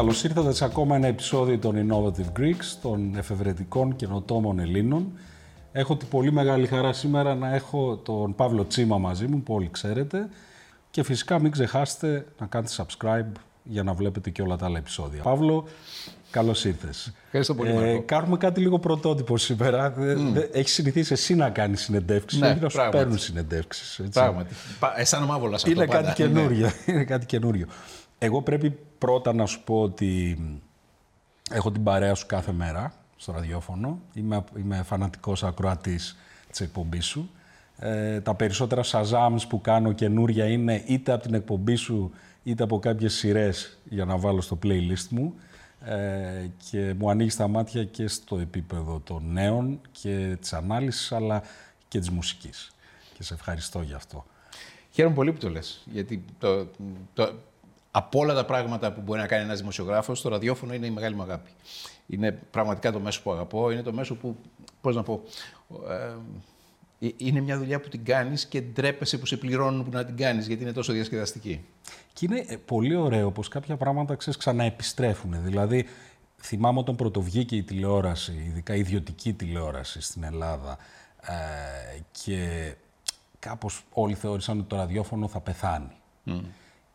Καλώς ήρθατε σε ακόμα ένα επεισόδιο των Innovative Greeks, των εφευρετικών καινοτόμων Ελλήνων. Έχω την πολύ μεγάλη χαρά σήμερα να έχω τον Παύλο Τσίμα μαζί μου, που όλοι ξέρετε. Και φυσικά μην ξεχάσετε να κάνετε subscribe για να βλέπετε και όλα τα άλλα επεισόδια. Παύλο, καλώς ήρθες. Ευχαριστώ πολύ. Ε, κάνουμε κάτι λίγο πρωτότυπο σήμερα. Mm. Έχεις συνηθίσει εσύ να κάνεις συνεντεύξεις, ναι, όχι να σου παίρνουν συνεντεύξεις. Πράγματι. Αισθάνομαι άβολα σε αυτό. Είναι κάτι καινούριο. Ναι. Είναι κάτι καινούριο. Εγώ πρέπει πρώτα να σου πω ότι έχω την παρέα σου κάθε μέρα στο ραδιόφωνο. Είμαι, είμαι φανατικός ακροατής της εκπομπής σου. Ε, τα περισσότερα σαζάμς που κάνω καινούρια είναι είτε από την εκπομπή σου είτε από κάποιες σειρές για να βάλω στο playlist μου ε, και μου ανοίγει τα μάτια και στο επίπεδο των νέων και της ανάλυσης αλλά και της μουσικής. Και σε ευχαριστώ γι' αυτό. Χαίρομαι πολύ που το λες, γιατί το, το, από όλα τα πράγματα που μπορεί να κάνει ένας δημοσιογράφος, το ραδιόφωνο είναι η μεγάλη μου αγάπη. Είναι πραγματικά το μέσο που αγαπώ, είναι το μέσο που, πώς να πω, ε, είναι μια δουλειά που την κάνεις και ντρέπεσαι που σε πληρώνουν που να την κάνεις, γιατί είναι τόσο διασκεδαστική. Και είναι ε, πολύ ωραίο πως κάποια πράγματα, ξέρεις, ξαναεπιστρέφουν. Δηλαδή, θυμάμαι όταν πρωτοβγήκε η τηλεόραση, ειδικά η ιδιωτική τηλεόραση στην Ελλάδα, ε, και κάπως όλοι θεώρησαν ότι το ραδιόφωνο θα πεθάνει.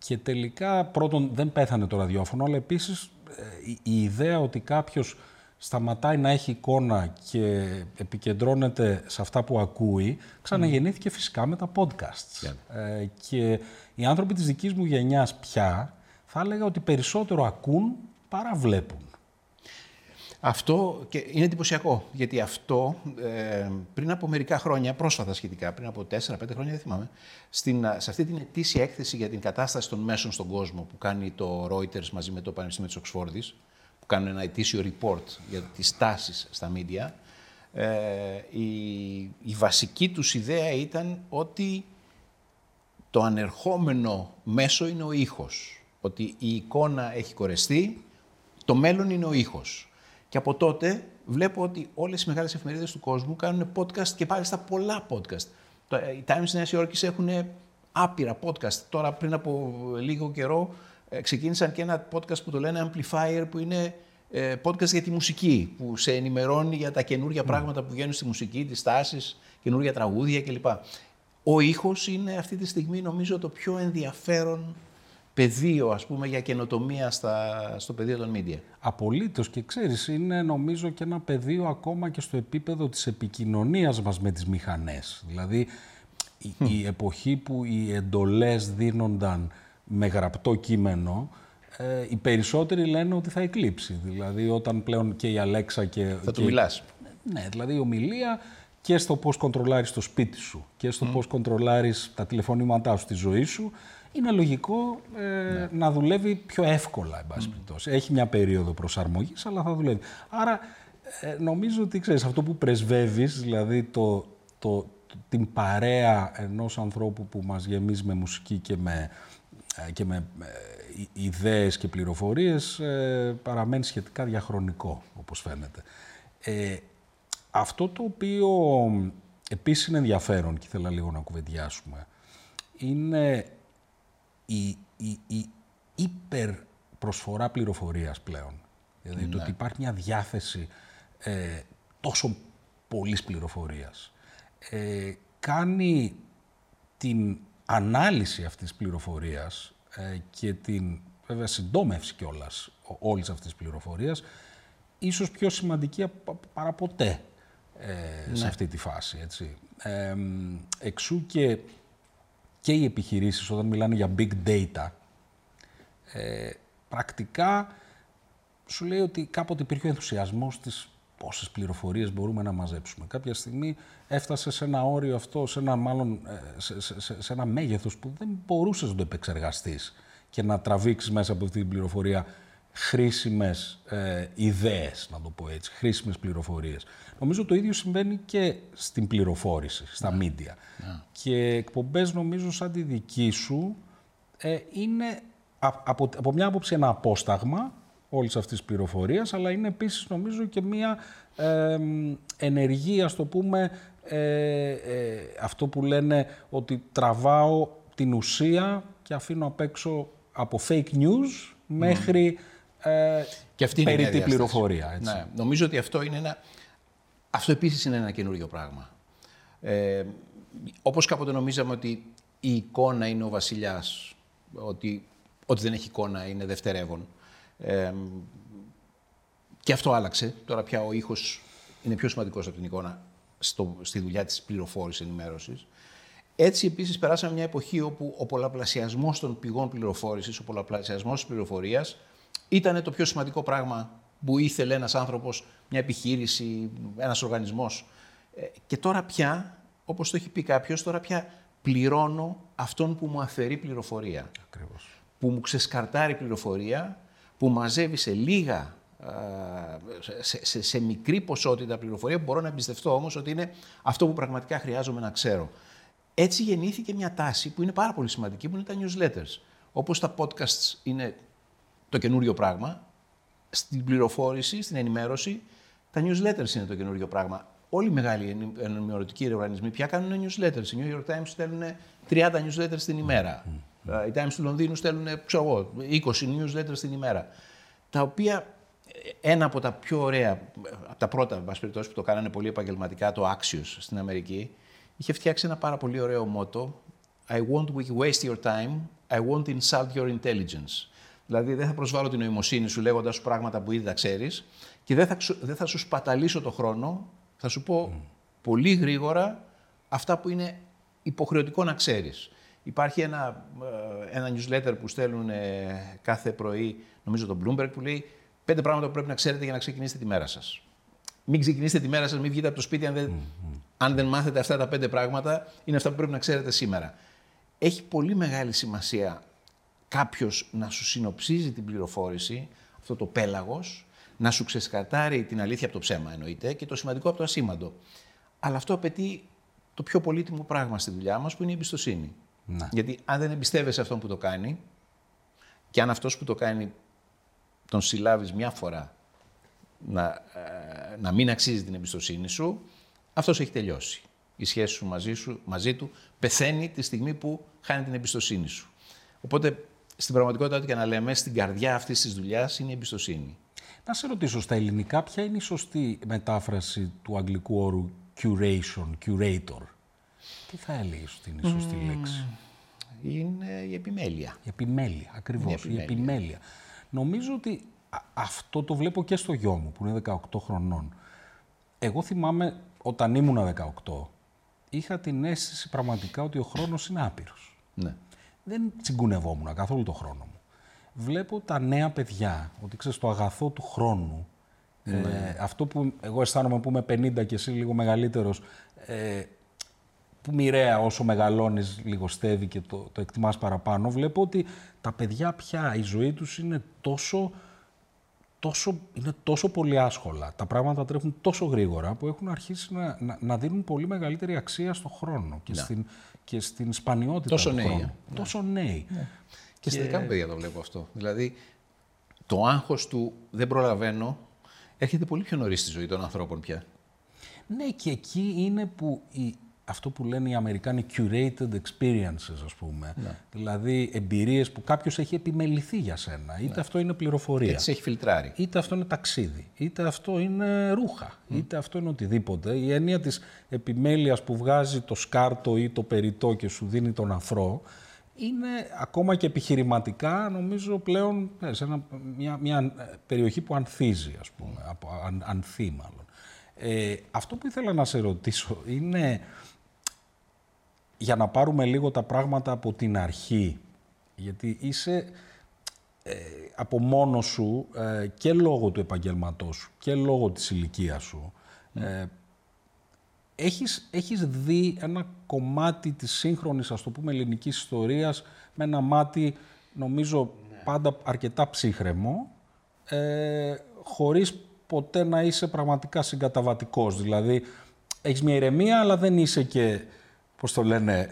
Και τελικά, πρώτον, δεν πέθανε το ραδιόφωνο, αλλά επίσης ε, η, ιδέα ότι κάποιος σταματάει να έχει εικόνα και επικεντρώνεται σε αυτά που ακούει, ξαναγεννήθηκε φυσικά με τα podcasts. Ε, και οι άνθρωποι της δικής μου γενιάς πια θα έλεγα ότι περισσότερο ακούν παρά βλέπουν. Αυτό και είναι εντυπωσιακό, γιατί αυτό ε, πριν από μερικά χρόνια, πρόσφατα σχετικά, πριν από 4-5 χρόνια, δεν θυμάμαι, στην, σε αυτή την ετήσια έκθεση για την κατάσταση των μέσων στον κόσμο που κάνει το Reuters μαζί με το Πανεπιστήμιο της Οξφόρδης, που κάνουν ένα ετήσιο report για τις τάσεις στα media, ε, η, η βασική τους ιδέα ήταν ότι το ανερχόμενο μέσο είναι ο ήχος. Ότι η εικόνα έχει κορεστεί, το μέλλον είναι ο ήχος. Και από τότε βλέπω ότι όλες οι μεγάλες εφημερίδες του κόσμου κάνουν podcast και πάλι στα πολλά podcast. Ε, οι Times Νέας Υόρκης έχουν άπειρα podcast. Τώρα πριν από λίγο καιρό ε, ξεκίνησαν και ένα podcast που το λένε Amplifier που είναι ε, podcast για τη μουσική που σε ενημερώνει για τα καινούργια mm. πράγματα που βγαίνουν στη μουσική, τις τάσεις, καινούργια τραγούδια κλπ. Ο ήχος είναι αυτή τη στιγμή νομίζω το πιο ενδιαφέρον πεδίο, ας πούμε, για καινοτομία στα, στο πεδίο των media. Απολύτως και ξέρεις, είναι νομίζω και ένα πεδίο ακόμα και στο επίπεδο της επικοινωνίας μας με τις μηχανές. Δηλαδή, η, εποχή που οι εντολές δίνονταν με γραπτό κείμενο, ε, οι περισσότεροι λένε ότι θα εκλείψει. Δηλαδή, όταν πλέον και η Αλέξα και... Θα του μιλάς. Ναι, δηλαδή η ομιλία και στο πώς κοντρολάρεις το σπίτι σου και στο mm. πώς κοντρολάρεις τα τηλεφωνήματά σου, τη ζωή σου, είναι λογικό ε, ναι. να δουλεύει πιο εύκολα, εν πάση περιπτώσει. Έχει μια περίοδο προσαρμογής, αλλά θα δουλεύει. Άρα, ε, νομίζω ότι, ξέρεις, αυτό που πρεσβεύεις, δηλαδή το, το, την παρέα ενός ανθρώπου που μας γεμίζει με μουσική και με, ε, και με ιδέες και πληροφορίες, παραμένει σχετικά διαχρονικό, όπως φαίνεται. αυτό το οποίο επίσης είναι ενδιαφέρον και ήθελα λίγο να κουβεντιάσουμε, είναι η, η, η υπερπροσφορά πληροφορίας πλέον. Δηλαδή το ναι. ότι υπάρχει μια διάθεση ε, τόσο πολλής πληροφορίας. Ε, κάνει την ανάλυση αυτής της πληροφορίας ε, και την βέβαια συντόμευση κιόλας όλης αυτής της πληροφορίας ίσως πιο σημαντική παρά ποτέ σε ναι. αυτή τη φάση. Έτσι. εξού και και οι επιχειρήσεις όταν μιλάνε για big data, ε, πρακτικά σου λέει ότι κάποτε υπήρχε ο ενθουσιασμός της πόσες πληροφορίες μπορούμε να μαζέψουμε. Κάποια στιγμή έφτασε σε ένα όριο αυτό, σε ένα, μάλλον, ε, σε, σε, σε ένα μέγεθος που δεν μπορούσες να το επεξεργαστείς και να τραβήξεις μέσα από αυτή την πληροφορία χρήσιμες ε, ιδέες, να το πω έτσι, χρήσιμες πληροφορίες. Νομίζω το ίδιο συμβαίνει και στην πληροφόρηση, στα ναι. media. Ναι. Και εκπομπές νομίζω σαν τη δική σου ε, είναι από, από μια άποψη ένα απόσταγμα όλης αυτής της πληροφορίας, αλλά είναι επίσης νομίζω και μια ε, ενεργία, το πούμε, ε, ε, αυτό που λένε ότι τραβάω την ουσία και αφήνω απ' έξω από fake news μέχρι ε, και αυτή είναι περί μια τη διάσταση. πληροφορία. Έτσι. Ναι, νομίζω ότι αυτό είναι ένα... Αυτό επίσης είναι ένα καινούριο πράγμα. Ε, όπως κάποτε νομίζαμε ότι η εικόνα είναι ο βασιλιάς, ότι, ότι δεν έχει εικόνα είναι δευτερεύον. Ε, και αυτό άλλαξε. Τώρα πια ο ήχος είναι πιο σημαντικός από την εικόνα στο, στη δουλειά της πληροφόρησης ενημέρωσης. Έτσι, επίσης, περάσαμε μια εποχή όπου ο πολλαπλασιασμός των πηγών πληροφόρησης, ο πολλαπλασιασμός της πληροφορίας ήταν το πιο σημαντικό πράγμα που ήθελε ένας άνθρωπος, μια επιχείρηση, ένας οργανισμός. Ε, Και τώρα πια, όπως το έχει πει κάποιος, τώρα πια πληρώνω αυτόν που μου αφαιρεί πληροφορία. Ακριβώς. Που μου ξεσκαρτάρει πληροφορία, που μαζεύει σε λίγα, α, σε, σε, σε μικρή ποσότητα πληροφορία, που μπορώ να εμπιστευτώ όμως ότι είναι αυτό που πραγματικά χρειάζομαι να ξέρω. Έτσι γεννήθηκε μια τάση που είναι πάρα πολύ σημαντική, που είναι τα newsletters. Όπως τα podcasts είναι το καινούριο πράγμα, στην πληροφόρηση, στην ενημέρωση, τα newsletters είναι το καινούριο πράγμα. Όλοι οι μεγάλοι ενη- ενημερωτικοί οργανισμοί πια κάνουν newsletters. Οι New York Times στέλνουν 30 newsletters την ημέρα. Ε, Οι Times του Λονδίνου στέλνουν, ξέρω εγώ, 20 newsletters την ημέρα. Τα οποία ε, ένα από τα πιο ωραία, ε, από τα πρώτα, εν πάση περιπτώσει, που το κάνανε πολύ επαγγελματικά, το Axios στην Αμερική, είχε φτιάξει ένα πάρα πολύ ωραίο μότο. I won't waste your time, I won't insult your intelligence. Δηλαδή δεν θα προσβάλλω την νοημοσύνη σου λέγοντας σου πράγματα που ήδη τα ξέρεις και δεν θα, ξου- δεν θα σου σπαταλήσω το χρόνο. Θα σου πω πολύ γρήγορα αυτά που είναι υποχρεωτικό να ξέρεις. Υπάρχει ένα, ε, ένα newsletter που στέλνουν ε, κάθε πρωί, νομίζω το Bloomberg, που λέει πέντε πράγματα που πρέπει να ξέρετε για να ξεκινήσετε τη μέρα σας. Μην ξεκινήσετε τη μέρα σας, μην βγείτε από το σπίτι αν δεν, αν δεν μάθετε αυτά τα πέντε πράγματα. Είναι αυτά που πρέπει να ξέρετε σήμερα. Έχει πολύ μεγάλη σημασία κάποιος να σου συνοψίζει την πληροφόρηση, αυτό το πέλαγος, να σου ξεσκατάρει την αλήθεια από το ψέμα εννοείται και το σημαντικό από το ασήμαντο. Αλλά αυτό απαιτεί το πιο πολύτιμο πράγμα στη δουλειά μας που είναι η εμπιστοσύνη. Ναι. Γιατί αν δεν εμπιστεύεσαι αυτόν που το κάνει και αν αυτός που το κάνει τον συλλάβεις μια φορά να, ε, να μην αξίζει την εμπιστοσύνη σου, αυτός έχει τελειώσει. Η σχέση σου μαζί, σου μαζί του πεθαίνει τη στιγμή που χάνει την εμπιστοσύνη σου. Οπότε, στην πραγματικότητα, ό,τι και να λέμε, στην καρδιά αυτής της δουλειάς είναι η εμπιστοσύνη. Να σε ρωτήσω στα ελληνικά, ποια είναι η σωστή μετάφραση του αγγλικού όρου curation, curator; Τι θα έλεγες ότι είναι η σωστή λέξη; Είναι η επιμέλεια. Η επιμέλεια, ακριβώς. Είναι Η επιμέλεια. Νομίζω ότι α- αυτό το βλέπω και στο γιο μου, που είναι 18 χρονών. Εγώ θυμάμαι, όταν ήμουνα 18, είχα την αίσθηση πραγματικά ότι ο χρόνος είναι άπειρος. Ναι. Δεν τσιγκουνευόμουν καθόλου το χρόνο μου. Βλέπω τα νέα παιδιά, ότι ξέρεις, το αγαθό του χρόνου, ε, αυτό που εγώ αισθάνομαι που είμαι 50 και εσύ λίγο μεγαλύτερος, ε, που μοιραία όσο μεγαλώνεις λιγοστεύει και το, το εκτιμάς παραπάνω, βλέπω ότι τα παιδιά πια η ζωή τους είναι τόσο, τόσο, είναι τόσο πολύ άσχολα. Τα πράγματα τρέχουν τόσο γρήγορα που έχουν αρχίσει να, να, να δίνουν πολύ μεγαλύτερη αξία στο χρόνο και, στην, και στην σπανιότητα Τόσο του νέοι, χρόνου. ε. Τόσο νέοι. Και στα δικά μου παιδιά το βλέπω αυτό. Δηλαδή, το άγχος του δεν προλαβαίνω έρχεται πολύ πιο νωρίς στη ζωή των ανθρώπων πια. Ναι, και εκεί είναι που η, αυτό που λένε οι Αμερικάνοι curated experiences, ας πούμε. Ναι. Δηλαδή, εμπειρίες που κάποιος έχει επιμεληθεί για σένα. Είτε αυτό είναι πληροφορία. Έτσι έχει φιλτράρει. Είτε αυτό είναι ταξίδι, είτε αυτό είναι ρούχα, είτε αυτό είναι οτιδήποτε. Η έννοια της επιμέλειας που βγάζει το σκάρτο ή το περιττό και σου δίνει τον αφρό, είναι ακόμα και επιχειρηματικά, νομίζω, πλέον ε, σε ένα, μια, μια ε, περιοχή που ανθίζει, ας πούμε, από, αν, ανθεί μάλλον. Ε, αυτό που ήθελα να σε ρωτήσω είναι, για να πάρουμε λίγο τα πράγματα από την αρχή, γιατί είσαι ε, από μόνος σου ε, και λόγω του επαγγελματός σου και λόγω της ηλικίας σου ε, έχεις, έχεις δει ένα κομμάτι της σύγχρονης, ας το πούμε, ελληνικής ιστορίας με ένα μάτι, νομίζω, πάντα αρκετά ψύχρεμο, ε, χωρίς ποτέ να είσαι πραγματικά συγκαταβατικός. Δηλαδή, έχεις μια ηρεμία, αλλά δεν είσαι και, πώς το λένε,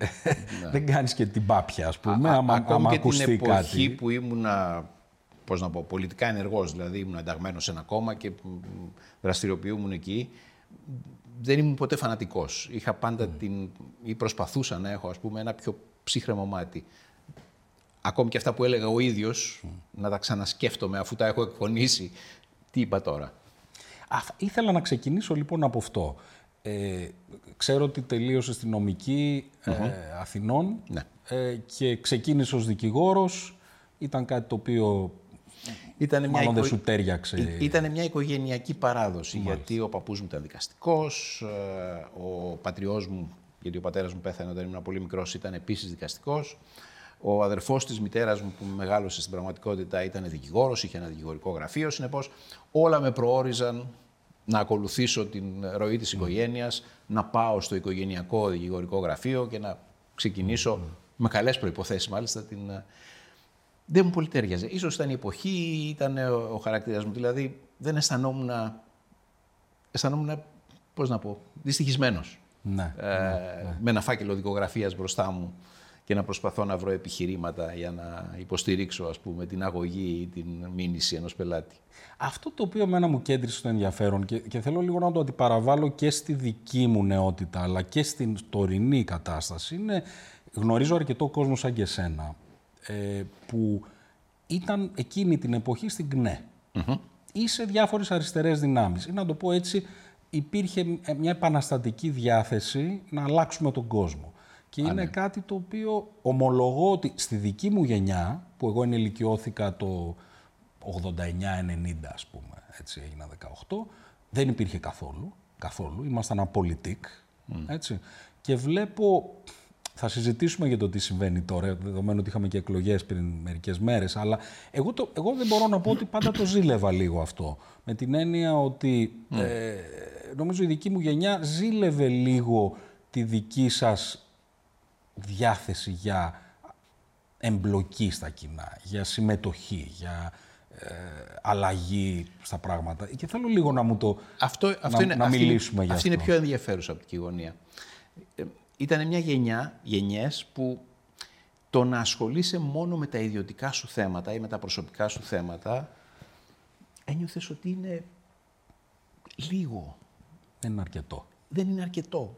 δεν κάνεις και την πάπια, ας πούμε, Α- άμα, ακόμη άμα και την ακουστεί εποχή κάτι. που ήμουνα, πώς να πω, πολιτικά ενεργός, δηλαδή ήμουν ενταγμένος σε ένα κόμμα και μ, δραστηριοποιούμουν εκεί, δεν ήμουν ποτέ φανατικός. Είχα πάντα την, ή προσπαθούσα να έχω, ας πούμε, ένα πιο ψύχρεμο μάτι. ακόμη και αυτά που έλεγα ο ίδιος, να τα ξανασκέφτομαι αφού τα έχω εκφωνήσει. Τι είπα τώρα. Α, ήθελα να ξεκινήσω λοιπόν από αυτό. Ε, ξέρω ότι τελείωσε στη νομική ε, Αθηνών Ναι. ε, και ξεκίνησε ως δικηγόρος. Ήταν κάτι το οποίο Ήταν μάλλον δεν σου τέριαξε. Ήταν μια οικογενειακή παράδοση, γιατί ο παππούς μου ήταν δικαστικός, ε, ο πατριός μου, γιατί ο πατέρας μου πέθανε όταν ήμουν πολύ μικρός, ήταν επίσης δικαστικός. Ο αδερφός της μητέρας μου που μεγάλωσε στην πραγματικότητα ήταν δικηγόρος, είχε ένα δικηγορικό γραφείο, συνεπώς όλα με προόριζαν να ακολουθήσω την ροή της οικογένειας, να πάω στο οικογενειακό δικηγορικό γραφείο και να ξεκινήσω με καλές προϋποθέσεις μάλιστα την, ε, δεν μου πολύ τέριαζε. Ίσως ήταν η εποχή, ήταν ο, ο χαρακτήρας μου. Δηλαδή δεν αισθανόμουν, αισθανόμουν πώς να πω, δυστυχισμένος. Ναι. Ε, Με ένα φάκελο δικογραφίας μπροστά μου και να προσπαθώ να βρω επιχειρήματα για να υποστηρίξω ας πούμε, την αγωγή ή την μήνυση ενός πελάτη. Αυτό το οποίο εμένα μου κέντρισε το ενδιαφέρον και, και θέλω λίγο να το αντιπαραβάλω και στη δική μου νεότητα αλλά και στην τωρινή κατάσταση είναι γνωρίζω αρκετό κόσμο σαν και εσένα ε, που ήταν εκείνη την εποχή στην ΚΝΕ ή σε διάφορες αριστερές δυνάμεις. Ή να το πω έτσι, υπήρχε μια επαναστατική διάθεση να αλλάξουμε τον κόσμο. Και είναι κάτι το οποίο ομολογώ ότι στη δική μου γενιά, που εγώ ενηλικιώθηκα το 89-90 ας πούμε, έτσι έγινα 18, δεν υπήρχε καθόλου, καθόλου, ήμασταν απολυτικ, έτσι. Και βλέπω, θα συζητήσουμε για το τι συμβαίνει τώρα, δεδομένου ότι είχαμε και εκλογές πριν μερικές μέρες, αλλά εγώ, το, εγώ δεν μπορώ να πω ότι πάντα το ζήλευα λίγο αυτό. Με την έννοια ότι ε, νομίζω η δική μου γενιά ζήλευε λίγο τη δική σας διάθεση για εμπλοκή στα κοινά, για συμμετοχή, για ε, αλλαγή στα πράγματα. Και θέλω λίγο να μου το... Αυτό, αυτό να, είναι, να αυτή μιλήσουμε είναι, για αυτή αυτό. είναι πιο ενδιαφέρουσα από την γωνία. Ε, ήταν μια γενιά, γενιές που το να ασχολείσαι μόνο με τα ιδιωτικά σου θέματα ή με τα προσωπικά σου θέματα ένιωθες ότι είναι λίγο. Δεν είναι αρκετό. Δεν είναι αρκετό.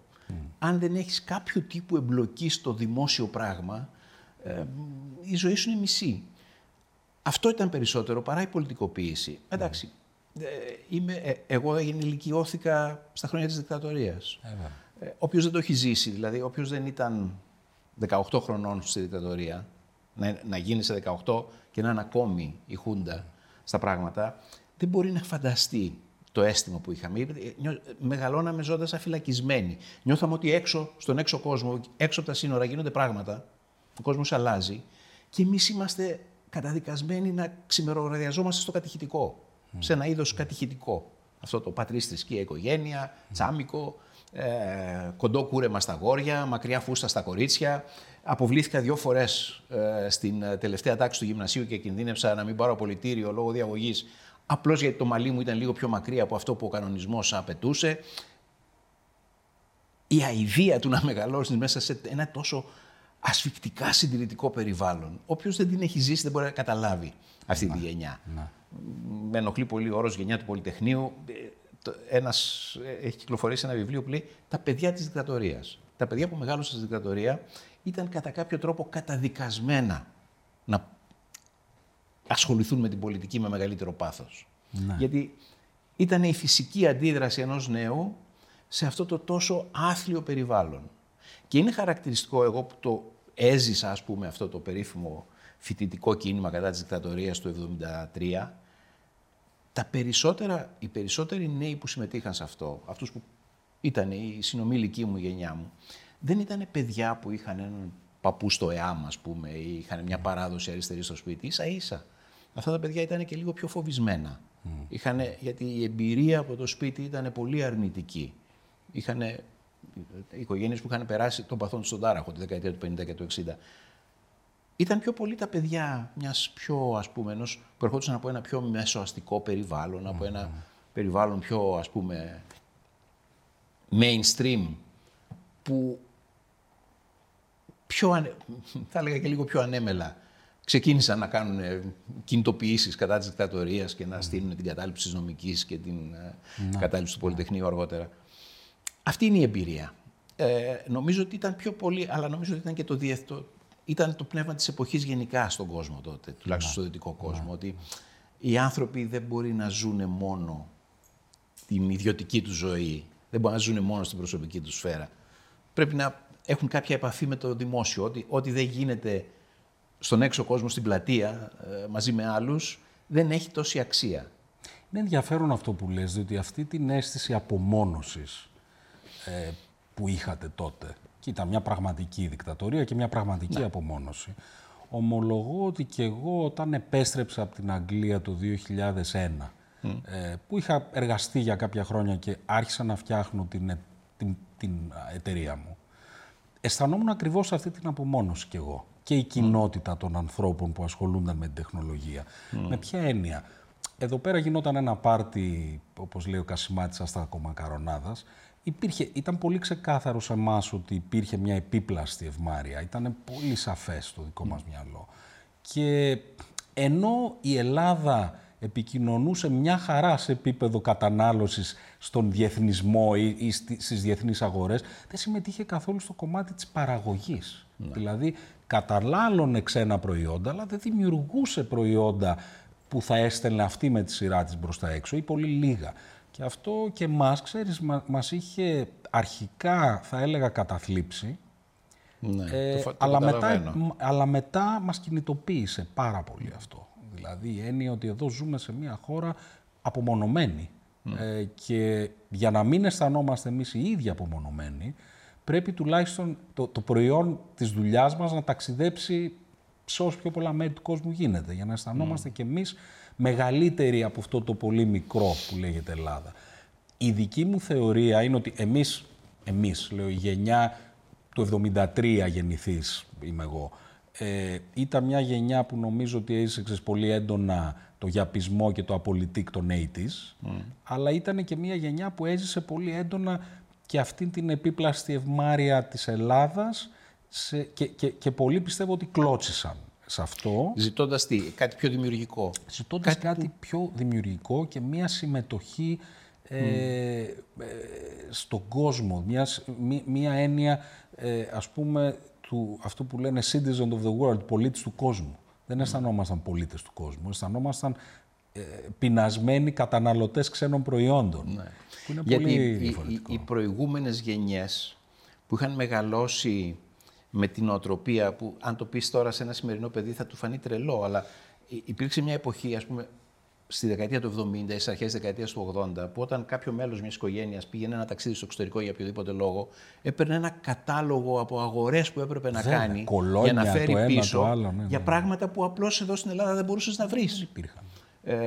Αν δεν έχεις κάποιο τύπου εμπλοκή στο δημόσιο πράγμα, ε, η ζωή σου είναι μισή. Αυτό ήταν περισσότερο παρά η πολιτικοποίηση. Εντάξει, ε, είμαι, ε, εγώ ενηλικιώθηκα στα χρόνια της δικτατορίας. Ε, όποιος δεν το έχει ζήσει, δηλαδή όποιος δεν ήταν 18 χρονών στη δικτατορία, να, να γίνει σε 18 και να είναι ακόμη η Χούντα στα πράγματα, δεν μπορεί να φανταστεί το αίσθημα που είχαμε. Ε, νιώ- Μεγαλώναμε ζώντας αφυλακισμένοι. Νιώθαμε ότι έξω, στον έξω κόσμο, έξω από τα σύνορα γίνονται πράγματα, ο κόσμος αλλάζει και εμείς είμαστε καταδικασμένοι να ξημεροραδιαζόμαστε στο κατηχητικό, σε ένα είδος κατηχητικό. Αυτό το πατρίς θρησκεία οικογένεια, τσάμικο, ε, κοντό κούρεμα στα γόρια, μακριά φούστα στα κορίτσια. Αποβλήθηκα δύο φορές ε, στην ε, τελευταία τάξη του γυμνασίου και κινδύνευσα να μην πάρω απολυτήριο λόγω διαγωγής απλώς γιατί το μαλλί μου ήταν λίγο πιο μακριά από αυτό που ο κανονισμός απαιτούσε. Η αηδία του να μεγαλώσει μέσα σε ένα τόσο ασφικτικά συντηρητικό περιβάλλον. Όποιος δεν την έχει ζήσει δεν μπορεί να καταλάβει αυτή τη γενιά. Με ενοχλεί πολύ ο όρος γενιά του Πολυτεχνείου. Ε, το- Ένας ε, έχει κυκλοφορήσει ένα βιβλίο που λέει «Τα παιδιά της δικτατορίας». Τα παιδιά που μεγάλωσαν στη δικτατορία ήταν κατά κάποιο τρόπο καταδικασμένα να ασχοληθούν με την πολιτική με μεγαλύτερο πάθος. Γιατί ήταν η φυσική αντίδραση ενός νέου σε αυτό το τόσο άθλιο περιβάλλον. Και είναι χαρακτηριστικό εγώ που το έζησα, ας πούμε, αυτό το περίφημο φοιτητικό κίνημα κατά της δικτατορίας του 1973, τα περισσότερα, οι περισσότεροι νέοι που συμμετείχαν σε αυτό, αυτούς που ήταν η συνομήλικη μου η γενιά μου, δεν ήταν παιδιά που είχαν έναν παππού στο ΕΑΜ, ας πούμε, ή είχαν μια παράδοση αριστερή στο σπίτι, ίσα ίσα. Αυτά τα παιδιά ήταν και λίγο πιο φοβισμένα. Είχανε, γιατί η εμπειρία από το σπίτι ήταν πολύ αρνητική. Είχαν οικογένειες που είχαν περάσει τον παθόν τους στον τάραχο τη δεκαετία του 50 και του 60. Ήταν πιο πολύ τα παιδιά μιας πιο, ας πούμε, ενός, που ερχόντουσαν από ένα πιο μεσοαστικό περιβάλλον, από ένα περιβάλλον πιο, ας πούμε, mainstream, που πιο, ανε- θα έλεγα και λίγο πιο ανέμελα, ξεκίνησαν να κάνουν ε, κινητοποιήσεις κατά της δικτατορίας και να στείλουν την κατάληψη της νομικής και την ε, κατάληψη του Πολυτεχνείου αργότερα. Αυτή είναι η εμπειρία. Ε, νομίζω ότι ήταν πιο πολύ, αλλά νομίζω ότι ήταν και το, διεθ, το, ήταν το πνεύμα της εποχής γενικά στον κόσμο τότε, τουλάχιστον στο δυτικό κόσμο, ότι οι άνθρωποι δεν μπορεί να ζουν μόνο την ιδιωτική τους ζωή, δεν μπορεί να ζουν μόνο στην προσωπική τους σφαίρα. Πρέπει να έχουν κάποια επαφή με το δημόσιο, ότι ό,τι δεν γίνεται στον έξω κόσμο, στην πλατεία, ε, μαζί με άλλους, δεν έχει τόση αξία. Είναι ενδιαφέρον αυτό που λες, διότι αυτή την αίσθηση απομόνωσης ε, που είχατε τότε, και ήταν μια πραγματική δικτατορία και μια πραγματική ναι. απομόνωση, ομολογώ ότι και εγώ όταν επέστρεψα από την Αγγλία το 2001, ε, που είχα εργαστεί για κάποια χρόνια και άρχισα να φτιάχνω την, ε, την, την εταιρεία μου, αισθανόμουν ακριβώς αυτή την απομόνωση κι εγώ και η κοινότητα των ανθρώπων που ασχολούνταν με την τεχνολογία. Με ποια έννοια; Εδώ πέρα γινόταν ένα πάρτι, όπως λέει ο Κασιμάτης, στα Κομακαρονάδας. Υπήρχε, ήταν πολύ ξεκάθαρο σε εμάς ότι υπήρχε μια επίπλαστη ευμάρεια. Ήταν πολύ σαφές στο δικό μας μυαλό. Και ενώ η Ελλάδα επικοινωνούσε μια χαρά σε επίπεδο κατανάλωσης στον διεθνισμό ή, ή στις διεθνείς αγορές, δεν συμμετείχε καθόλου στο κομμάτι της παραγωγής. Ναι. Δηλαδή, κατανάλωνε ξένα προϊόντα, αλλά δεν δημιουργούσε προϊόντα που θα έστελνε αυτή με τη σειρά της μπροστά έξω ή πολύ λίγα. Και αυτό και μας, ξέρεις, μας είχε αρχικά, θα έλεγα, καταθλίψει, ναι, ε, αλλά, μετά, αλλά μετά μας κινητοποίησε πάρα πολύ αυτό. Δηλαδή η έννοια ότι εδώ ζούμε σε μια χώρα απομονωμένη. Ε, και για να μην αισθανόμαστε εμείς οι ίδιοι απομονωμένοι, πρέπει τουλάχιστον το, το προϊόν της δουλειάς μας να ταξιδέψει σε όσο πιο πολλά μέρη του κόσμου γίνεται, για να αισθανόμαστε mm. κι εμείς μεγαλύτεροι από αυτό το πολύ μικρό που λέγεται Ελλάδα. Η δική μου θεωρία είναι ότι εμείς, εμείς λέω η γενιά του 73 γεννηθείς είμαι εγώ, ε, ήταν μια γενιά που νομίζω ότι έζησες πολύ έντονα το γιαπισμό και το απολυτικ των 80s, αλλά ήταν και μια γενιά που έζησε πολύ έντονα και αυτή την επίπλαστη ευμάρεια της Ελλάδας σε, και, και, και πολλοί πιστεύω ότι κλώτσισαν σε αυτό. Ζητώντας τι, κάτι πιο δημιουργικό. Ζητώντας κάτι, πιο δημιουργικό και μια συμμετοχή ε, ε, στον κόσμο, μιας, μια έννοια ε, ας πούμε του, αυτού που λένε citizen of the world, πολίτης του κόσμου. Δεν αισθανόμασταν πολίτες του κόσμου, αισθανόμασταν ε, πεινασμένοι καταναλωτές ξένων προϊόντων. Ναι. Που είναι Γιατί πολύ οι, οι, προηγούμενες γενιές που είχαν μεγαλώσει με την οτροπία που αν το πεις τώρα σε ένα σημερινό παιδί θα του φανεί τρελό, αλλά υπήρξε μια εποχή, ας πούμε, στη δεκαετία του 70 ή στις αρχές δεκαετίας του 80, που όταν κάποιο μέλος μιας οικογένειας πήγαινε ένα ταξίδι στο εξωτερικό για οποιοδήποτε λόγο, έπαιρνε ένα κατάλογο από αγορές που έπρεπε να κάνει για να φέρει πίσω άλλο, ναι, για ναι. πράγματα που απλώς εδώ στην Ελλάδα δεν μπορούσες να βρεις. υπήρχαν. Ε,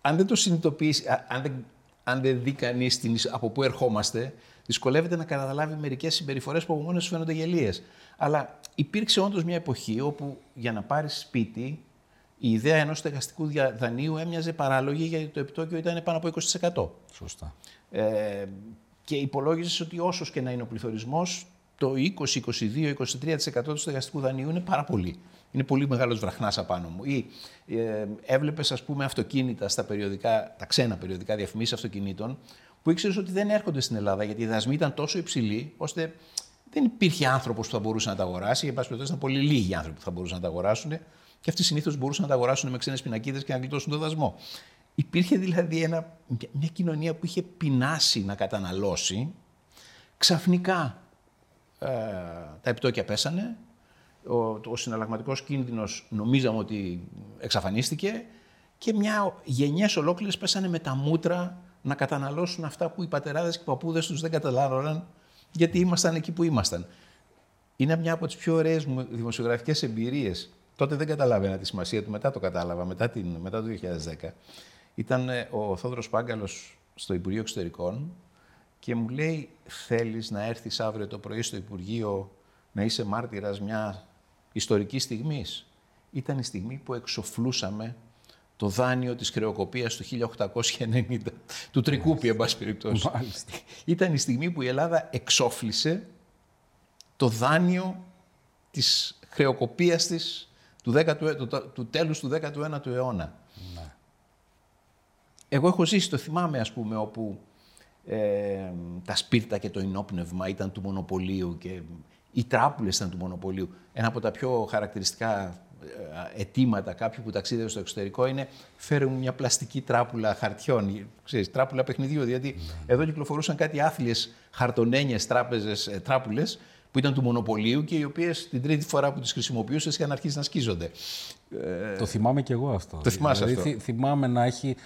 αν δεν το συνειδητοποιήσει, αν δεν, αν δεν δει κανείς από πού ερχόμαστε, δυσκολεύεται να καταλάβει μερικές συμπεριφορές που από μόνε του φαίνονται γελίες. Αλλά υπήρξε όντως μια εποχή όπου για να πάρεις σπίτι η ιδέα ενός στεγαστικού δανείου έμοιαζε παράλογη γιατί το επιτόκιο ήταν πάνω από 20%. Σωστά. Ε, και υπολόγιζε ότι όσο και να είναι ο πληθωρισμός, το 20, 22, 23% του στεγαστικού δανείου είναι πάρα πολύ. Είναι πολύ μεγάλος βραχνάς απάνω μου. Ή ε, έβλεπες, ας πούμε, αυτοκίνητα στα περιοδικά, τα ξένα περιοδικά διαφημίσεις αυτοκινήτων, που ήξερες ότι δεν έρχονται στην Ελλάδα γιατί οι δασμοί ήταν τόσο υψηλοί, ώστε δεν υπήρχε άνθρωπος που θα μπορούσε να τα αγοράσει. Για πάση ήταν πολύ λίγοι άνθρωποι που θα μπορούσαν να τα αγοράσουν. Και αυτοί συνήθως μπορούσαν να τα αγοράσουν με ξένες πινακίδες και να γλιτώσουν το δασμό. Υπήρχε δηλαδή ένα, μια κοινωνία που είχε πεινάσει να καταναλώσει. Ξαφνικά ε, τα επιτόκια πέσανε. Ο, ο συναλλαγματικός κίνδυνος νομίζαμε ότι εξαφανίστηκε και μια γενιές ολόκληρες πέσανε με τα μούτρα να καταναλώσουν αυτά που οι πατεράδες και οι παππούδες τους δεν καταλάβαιναν γιατί ήμασταν εκεί που ήμασταν. Είναι μια από τις πιο ωραίες δημοσιογραφικές εμπειρίες Τότε δεν καταλάβαινα τη σημασία του, μετά το κατάλαβα, μετά, την, μετά το 2010. Ήταν ε, ο Θόδωρος Πάγκαλος στο Υπουργείο Εξωτερικών και μου λέει θέλεις να έρθεις αύριο το πρωί στο Υπουργείο να είσαι μάρτυρας μια ιστορική στιγμής; Ήταν η στιγμή που εξοφλούσαμε το δάνειο της χρεοκοπίας του 1890, του Τρικούπη, εν πάση περιπτώσει. Ήταν η στιγμή που η Ελλάδα εξόφλησε το δάνειο της χρεοκοπίας της του, 10, του, του τέλους του 19ου αιώνα. Ναι. Εγώ έχω ζήσει, το θυμάμαι ας πούμε, όπου ε, τα σπίρτα και το ενόπνευμα ήταν του μονοπωλίου και Οι τράπουλες ήταν του μονοπωλίου. Ένα από τα πιο χαρακτηριστικά ε, αιτήματα κάποιου που ταξίδευε στο εξωτερικό είναι φέρουν μια πλαστική τράπουλα χαρτιών, ξέρεις, τράπουλα παιχνιδιού, διότι εδώ κυκλοφορούσαν κάτι άθλιες χαρτονένιες τράπεζες, ε, τράπουλες που ήταν του μονοπωλίου και οι οποίες την τρίτη φορά που τις χρησιμοποιούσες είχαν αρχίσει να σκίζονται. Το θυμάμαι και εγώ αυτό. Το θυμάσαι δηλαδή, αυτό. θυμάμαι να, έχει,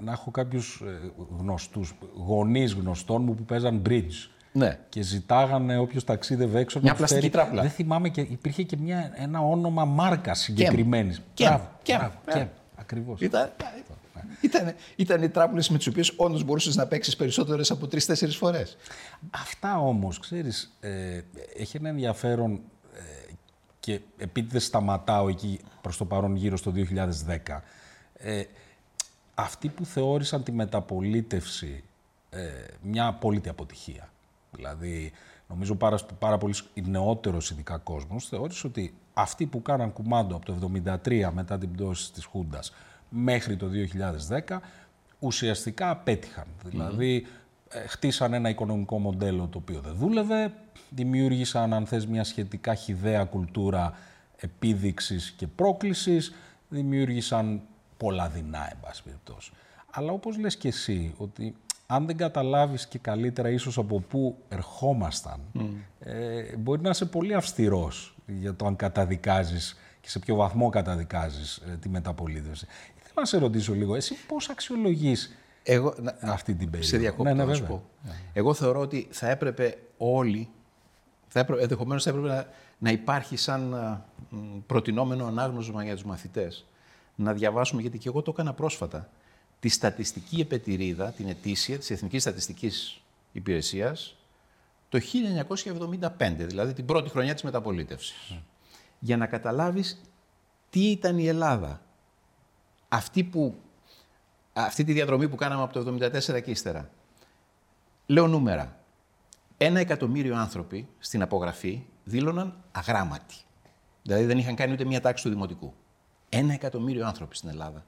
να έχω κάποιους ε, γνωστούς, γονείς γνωστών μου που παίζαν bridge. Ναι. Και ζητάγανε όποιος ταξίδευε έξω Μια να τους πλαστική φέρει- τράπουλα. Δεν θυμάμαι και υπήρχε και μια, ένα όνομα μάρκας συγκεκριμένης. Κεμ. Μπράβο, Κεμ. μπράβο, Ε. Κεμ. Ακριβώς. Ήταν, ήταν, ήταν οι τράπουλες με τις οποίες όντως μπορούσες να παίξεις περισσότερες από τρεις-τέσσερις φορές. Αυτά όμως, ξέρεις, ε, έχει ένα ενδιαφέρον ε, και επίτηδες σταματάω εκεί προς το παρόν γύρω στο 2010. Ε, αυτοί που θεώρησαν τη μεταπολίτευση ε, μια απόλυτη αποτυχία. Δηλαδή, νομίζω πάρα, πάρα πολύ νεότερος ειδικά κόσμος θεώρησε ότι αυτοί που κάναν κουμάντο από το 1973 μετά την πτώση της Χούντας μέχρι το 2010 ουσιαστικά απέτυχαν. Δηλαδή, ε, χτίσαν ένα οικονομικό μοντέλο το οποίο δεν δούλευε, δημιούργησαν, αν θες, μια σχετικά χιδαία κουλτούρα επίδειξης και πρόκλησης, δημιούργησαν πολλά δεινά, εν πάση περιπτώσει. Αλλά όπως λες και εσύ, ότι αν δεν καταλάβεις και καλύτερα ίσως από πού ερχόμασταν, ε, μπορεί να είσαι πολύ αυστηρός για το αν καταδικάζεις και σε ποιο βαθμό καταδικάζεις ε, τη μεταπολίτευση. Θέλω να σε ρωτήσω λίγο, εσύ πώς αξιολογείς Εγώ, να- αυτή την περίοδο; Σε διακόπτω Ναι, ναι, να σου βέβαια. πω. Εγώ θεωρώ ότι θα έπρεπε όλοι, θα έπρεπε, ενδεχομένως θα έπρεπε να, να υπάρχει σαν α, μ, προτινόμενο ανάγνωσμα για τους μαθητές. Να διαβάσουμε, γιατί και εγώ το έκανα πρόσφατα, τη στατιστική επετηρίδα, την ετήσια της Εθνικής Στατιστικής Υπηρεσίας, το 1975, δηλαδή την πρώτη χρονιά της μεταπολίτευσης. Για να καταλάβεις τι ήταν η Ελλάδα. Αυτή που αυτή τη διαδρομή που κάναμε από το 1974 και ύστερα. Λέω νούμερα. Ένα εκατομμύριο άνθρωποι στην απογραφή δήλωναν αγράμματοι. Δηλαδή δεν είχαν κάνει ούτε μία τάξη του δημοτικού. Ένα εκατομμύριο άνθρωποι στην Ελλάδα.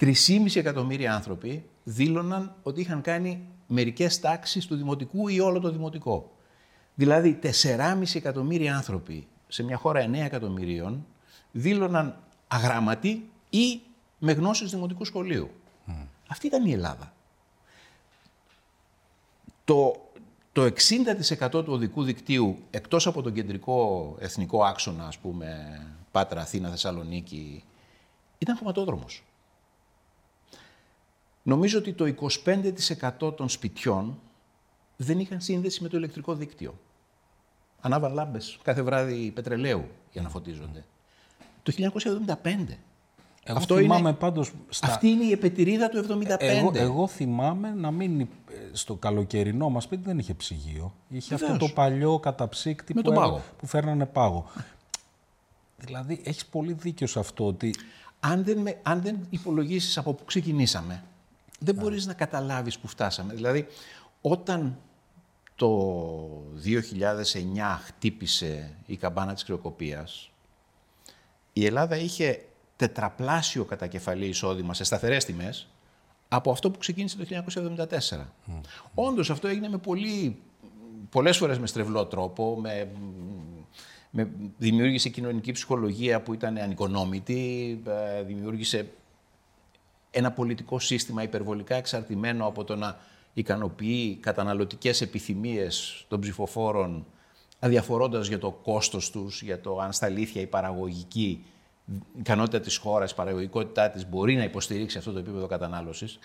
3,5 εκατομμύρια άνθρωποι δήλωναν ότι είχαν κάνει μερικές τάξεις του δημοτικού ή όλο το δημοτικό. Δηλαδή 4,5 εκατομμύρια άνθρωποι σε μια χώρα 9 εκατομμυρίων δήλωναν αγράμματοι ή με γνώσεις δημοτικού σχολείου. Αυτή ήταν η Ελλάδα. Το, το 60% του οδικού δικτύου, εκτός από τον κεντρικό εθνικό άξονα, ας πούμε, Πάτρα, Αθήνα, Θεσσαλονίκη, ήταν χωματόδρομος. Νομίζω ότι το 25% των σπιτιών δεν είχαν σύνδεση με το ηλεκτρικό δίκτυο. Ανάβαν λάμπες κάθε βράδυ πετρελαίου για να φωτίζονται. Το 1975. Εγώ Αυτό θυμάμαι είναι- πάντως στα... Αυτή είναι η επετηρίδα του 75. Εγώ, εγώ θυμάμαι να μην υπ- ε, στο καλοκαιρινό μας σπίτι δεν είχε ψυγείο. Είχε αυτό Βεβαίως. το παλιό καταψύκτη Με που, τον έ- πάγο. που φέρνανε πάγο. δηλαδή, έχεις πολύ δίκιο σε αυτό ότι αν δεν, με, αν δεν υπολογίσεις από πού ξεκινήσαμε, δεν μπορείς να καταλάβεις που φτάσαμε. Δηλαδή, όταν το 2009 χτύπησε η καμπάνα της κρεοκοπίας, η Ελλάδα είχε τετραπλάσιο κατά κεφαλή εισόδημα σε σταθερές τιμές από αυτό που ξεκίνησε το 1974. Όντως αυτό έγινε με πολύ, πολλές φορές με στρεβλό τρόπο, με, με, δημιούργησε κοινωνική ψυχολογία που ήταν ανοικονόμητη, ε, δημιούργησε ένα πολιτικό σύστημα υπερβολικά εξαρτημένο από το να ικανοποιεί καταναλωτικές επιθυμίες των ψηφοφόρων αδιαφορώντας για το κόστος τους, για το αν στα αλήθεια η παραγωγική ικανότητα της χώρας, η παραγωγικότητά της μπορεί να υποστηρίξει αυτό το επίπεδο κατανάλωσης.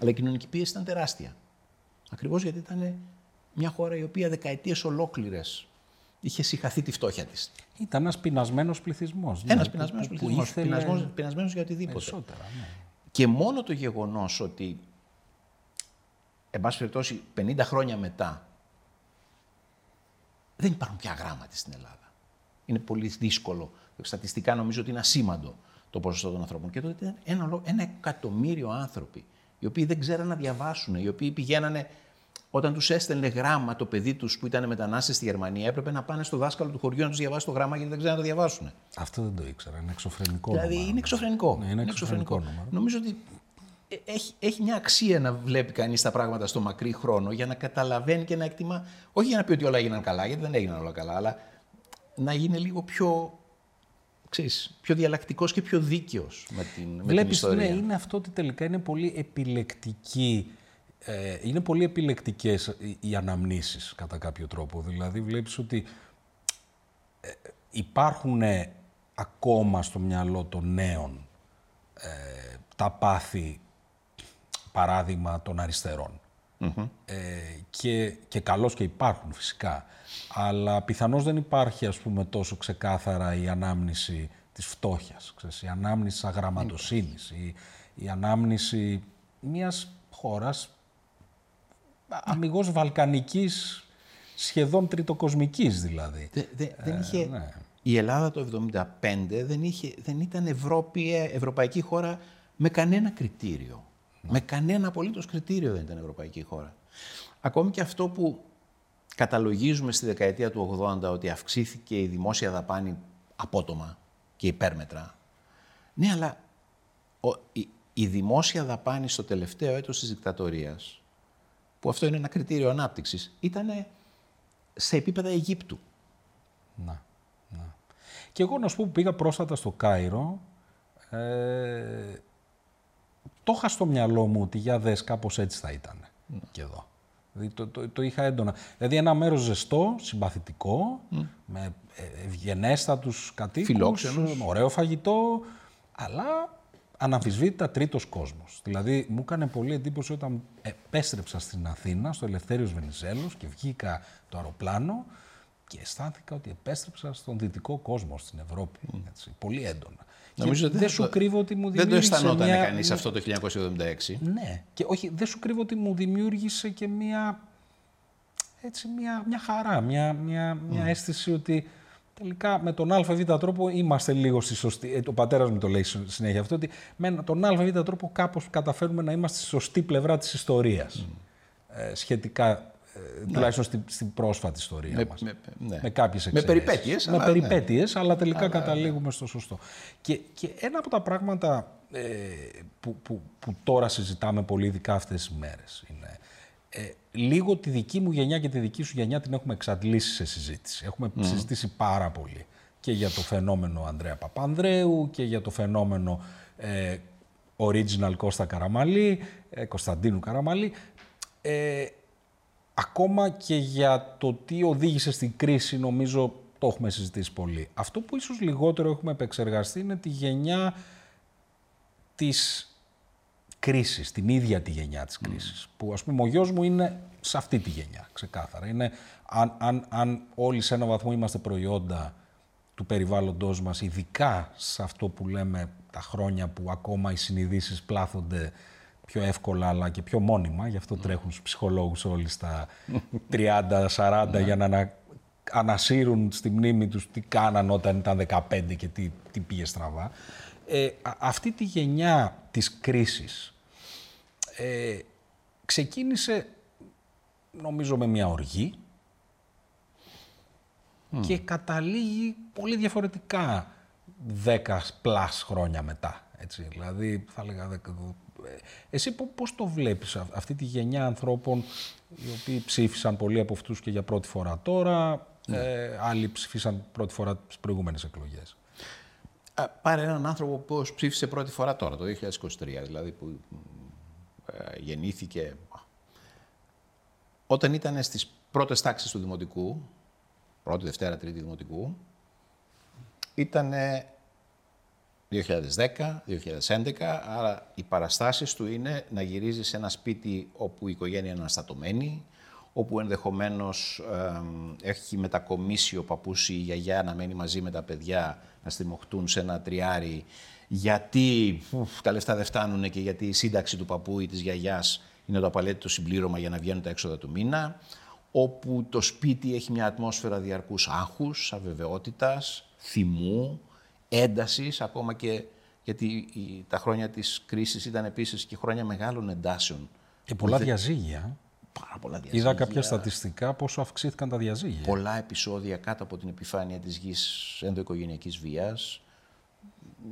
Αλλά η κοινωνική πίεση ήταν τεράστια. Ακριβώς γιατί ήταν μια χώρα η οποία δεκαετίες ολόκληρες είχε συγχαθεί τη φτώχεια της. ήταν ένας πεινασμένος πληθυσμός. ναι, Ένας που- πεινασμένος που- που πληθυσμός, ήθελε πεινασμένος, πεινασμένος για οτιδήποτε. Περισσότερα, ναι. Και μόνο το γεγονός ότι, εν πάση περιπτώσει, 50 χρόνια μετά, δεν υπάρχουν πια γράμματα στην Ελλάδα. Είναι πολύ δύσκολο. Στατιστικά νομίζω ότι είναι ασήμαντο το ποσοστό των ανθρώπων. Και τότε ήταν ένα, ολο- ένα εκατομμύριο άνθρωποι, οι οποίοι δεν ξέραν να διαβάσουν, οι οποίοι πηγαίνανε, όταν τους έστελνε γράμμα το παιδί τους που ήταν μετανάστες στη Γερμανία, έπρεπε να πάνε στο δάσκαλο του χωριού να τους διαβάσει το γράμμα γιατί δεν ξέραν να το διαβάσουν. Αυτό δεν το ήξερα. Είναι εξωφρενικό Δηλαδή νούμερο. είναι εξωφρενικό. Ναι, είναι εξωφρενικό νούμερο. Νομίζω ότι ε, έχει, έχει μια αξία να βλέπει κανείς τα πράγματα στο μακρύ χρόνο για να καταλαβαίνει και να εκτιμά, όχι για να πει ότι όλα έγιναν καλά, γιατί δεν έγιναν όλα καλά, αλλά να είναι λίγο πιο, ξέρεις, πιο διαλλακτικός και πιο δίκαιος με την, με την ιστορία. Ναι, είναι αυτό ότι τελικά είναι πολύ επιλεκτική ε, είναι πολύ επιλεκτικές οι αναμνήσεις κατά κάποιο τρόπο. Δηλαδή βλέπεις ότι ε, υπάρχουν ακόμα στο μυαλό των νέων ε, τα πάθη, παράδειγμα, των αριστερων Ε, και, και καλώς και υπάρχουν φυσικά. Αλλά πιθανώς δεν υπάρχει, ας πούμε, τόσο ξεκάθαρα η ανάμνηση της φτώχειας, ξέρεις, η ανάμνηση της αγραμματοσύνης, η, η ανάμνηση μιας χώρας αμυγός βαλκανικής, σχεδόν τριτοκοσμικής δηλαδή. δεν είχε... Ναι. Η Ελλάδα το 1975 δεν, είχε, δεν ήταν Ευρώπη, ε, ευρωπαϊκή χώρα με κανένα κριτήριο. Ναι. Με κανένα απολύτως κριτήριο δεν ήταν ευρωπαϊκή χώρα. Ακόμη και αυτό που καταλογίζουμε στη δεκαετία του 80 ότι αυξήθηκε η δημόσια δαπάνη απότομα και υπέρμετρα. Ναι, αλλά η, η δημόσια δαπάνη στο τελευταίο έτος της δικτατορίας που αυτό είναι ένα κριτήριο ανάπτυξης, ήταν σε επίπεδα Αιγύπτου. Να, να. Και εγώ να σου πω που πήγα πρόσφατα στο Κάιρο, ε, το είχα στο μυαλό μου ότι για δες κάπως έτσι θα ήταν mm. και εδώ. Δηλαδή το, το, το, είχα έντονα. Δηλαδή ένα μέρος ζεστό, συμπαθητικό, με ευγενέστατους κατοίκους, Φιλόξενους. ωραίο φαγητό, αλλά αναμφισβήτητα τρίτος κόσμος. Δηλαδή, μου έκανε πολύ εντύπωση όταν επέστρεψα στην Αθήνα, στο Ελευθέριος Βενιζέλος και βγήκα το αεροπλάνο και αισθάνθηκα ότι επέστρεψα στον δυτικό κόσμο, στην Ευρώπη. Έτσι, πολύ έντονα. Νομίζω δεν, σου κρύβω ότι μου δημιούργησε. Δεν το αισθανόταν μια... κανείς αυτό το 1976. Ναι. Και όχι, δεν σου κρύβω ότι μου δημιούργησε και μια, έτσι, μια, μια χαρά, μια, μια, μια αίσθηση ότι τελικά με τον ΑΒ τρόπο είμαστε λίγο στη σωστή. Ε, ο πατέρας μου το λέει συνέχεια αυτό, ότι με τον ΑΒ τρόπο κάπως καταφέρουμε να είμαστε στη σωστή πλευρά της ιστορίας. Ε, σχετικά, ε, ναι. τουλάχιστον στην, στην, πρόσφατη ιστορία με, μας. Με, ναι. με κάποιες Με περιπέτειες. Με αλλά, περιπέτειες, ναι. αλλά τελικά αλλά, καταλήγουμε ναι. στο σωστό. Και, και ένα από τα πράγματα ε, που, που, που, τώρα συζητάμε πολύ, ειδικά αυτές τις μέρες, είναι ε, λίγο τη δική μου γενιά και τη δική σου γενιά την έχουμε εξαντλήσει σε συζήτηση. Έχουμε συζητήσει πάρα πολύ και για το φαινόμενο Ανδρέα Παπανδρέου και για το φαινόμενο ε, original Κώστα Καραμαλή, ε, Κωνσταντίνου Καραμαλή. Ε, ακόμα και για το τι οδήγησε στην κρίση νομίζω το έχουμε συζητήσει πολύ. Αυτό που ίσως λιγότερο έχουμε επεξεργαστεί είναι τη γενιά της κρίσης, την ίδια τη γενιά της κρίσης. Που ας πούμε ο γιος μου είναι σε αυτή τη γενιά, ξεκάθαρα. Είναι, αν, αν, αν όλοι σε ένα βαθμό είμαστε προϊόντα του περιβάλλοντός μας, ειδικά σε αυτό που λέμε τα χρόνια που ακόμα οι συνειδήσεις πλάθονται πιο εύκολα αλλά και πιο μόνιμα, γι' αυτό τρέχουν στους ψυχολόγους όλοι στα 30-40 ναι. για να ανα, ανασύρουν στη μνήμη τους τι κάναν όταν ήταν 15 και τι, τι πήγε στραβά. Ε, αυτή τη γενιά της κρίσης ε, ξεκίνησε νομίζω με μια οργή και καταλήγει πολύ διαφορετικά 10 πλάς χρόνια μετά. Έτσι. Δηλαδή, θα έλεγα, ε, εσύ πώς το βλέπεις αυτή τη γενιά ανθρώπων οι οποίοι ψήφισαν πολλοί από αυτούς και για πρώτη φορά τώρα, ναι. ε, άλλοι ψήφισαν πρώτη φορά τις προηγούμενες εκλογές; Πάρε έναν άνθρωπο που ψήφισε πρώτη φορά τώρα, το 2023, δηλαδή που ε, γεννήθηκε όταν ήταν στις πρώτες τάξεις του Δημοτικού, πρώτη, Δευτέρα, Τρίτη Δημοτικού, ήταν 2010, 2011, άρα οι παραστάσεις του είναι να γυρίζεις σε ένα σπίτι όπου η οικογένεια είναι αναστατωμένη, όπου ενδεχομένως έχει μετακομίσει ο παππούς ή η γιαγιά να μένει μαζί με τα παιδιά, να στριμωχτούν σε ένα τριάρι. Γιατί τα λεφτά δεν φτάνουν και γιατί η σύνταξη του παππού ή της γιαγιάς είναι το απαραίτητο συμπλήρωμα για να βγαίνουν τα έξοδα του μήνα, όπου το σπίτι έχει μια ατμόσφαιρα διαρκούς άγχους, αβεβαιότητας, θυμού, έντασης, ακόμα και γιατί τα χρόνια της κρίσης ήταν επίσης και χρόνια μεγάλων εντάσεων. Και πολλά διαζύγια. Πάρα πολλά διαζύγια. Είδα κάποια στατιστικά πόσο αυξήθηκαν τα διαζύγια. Πολλά επεισόδια κάτω από την επιφάνεια της γης ενδοοικογενειακής βίας,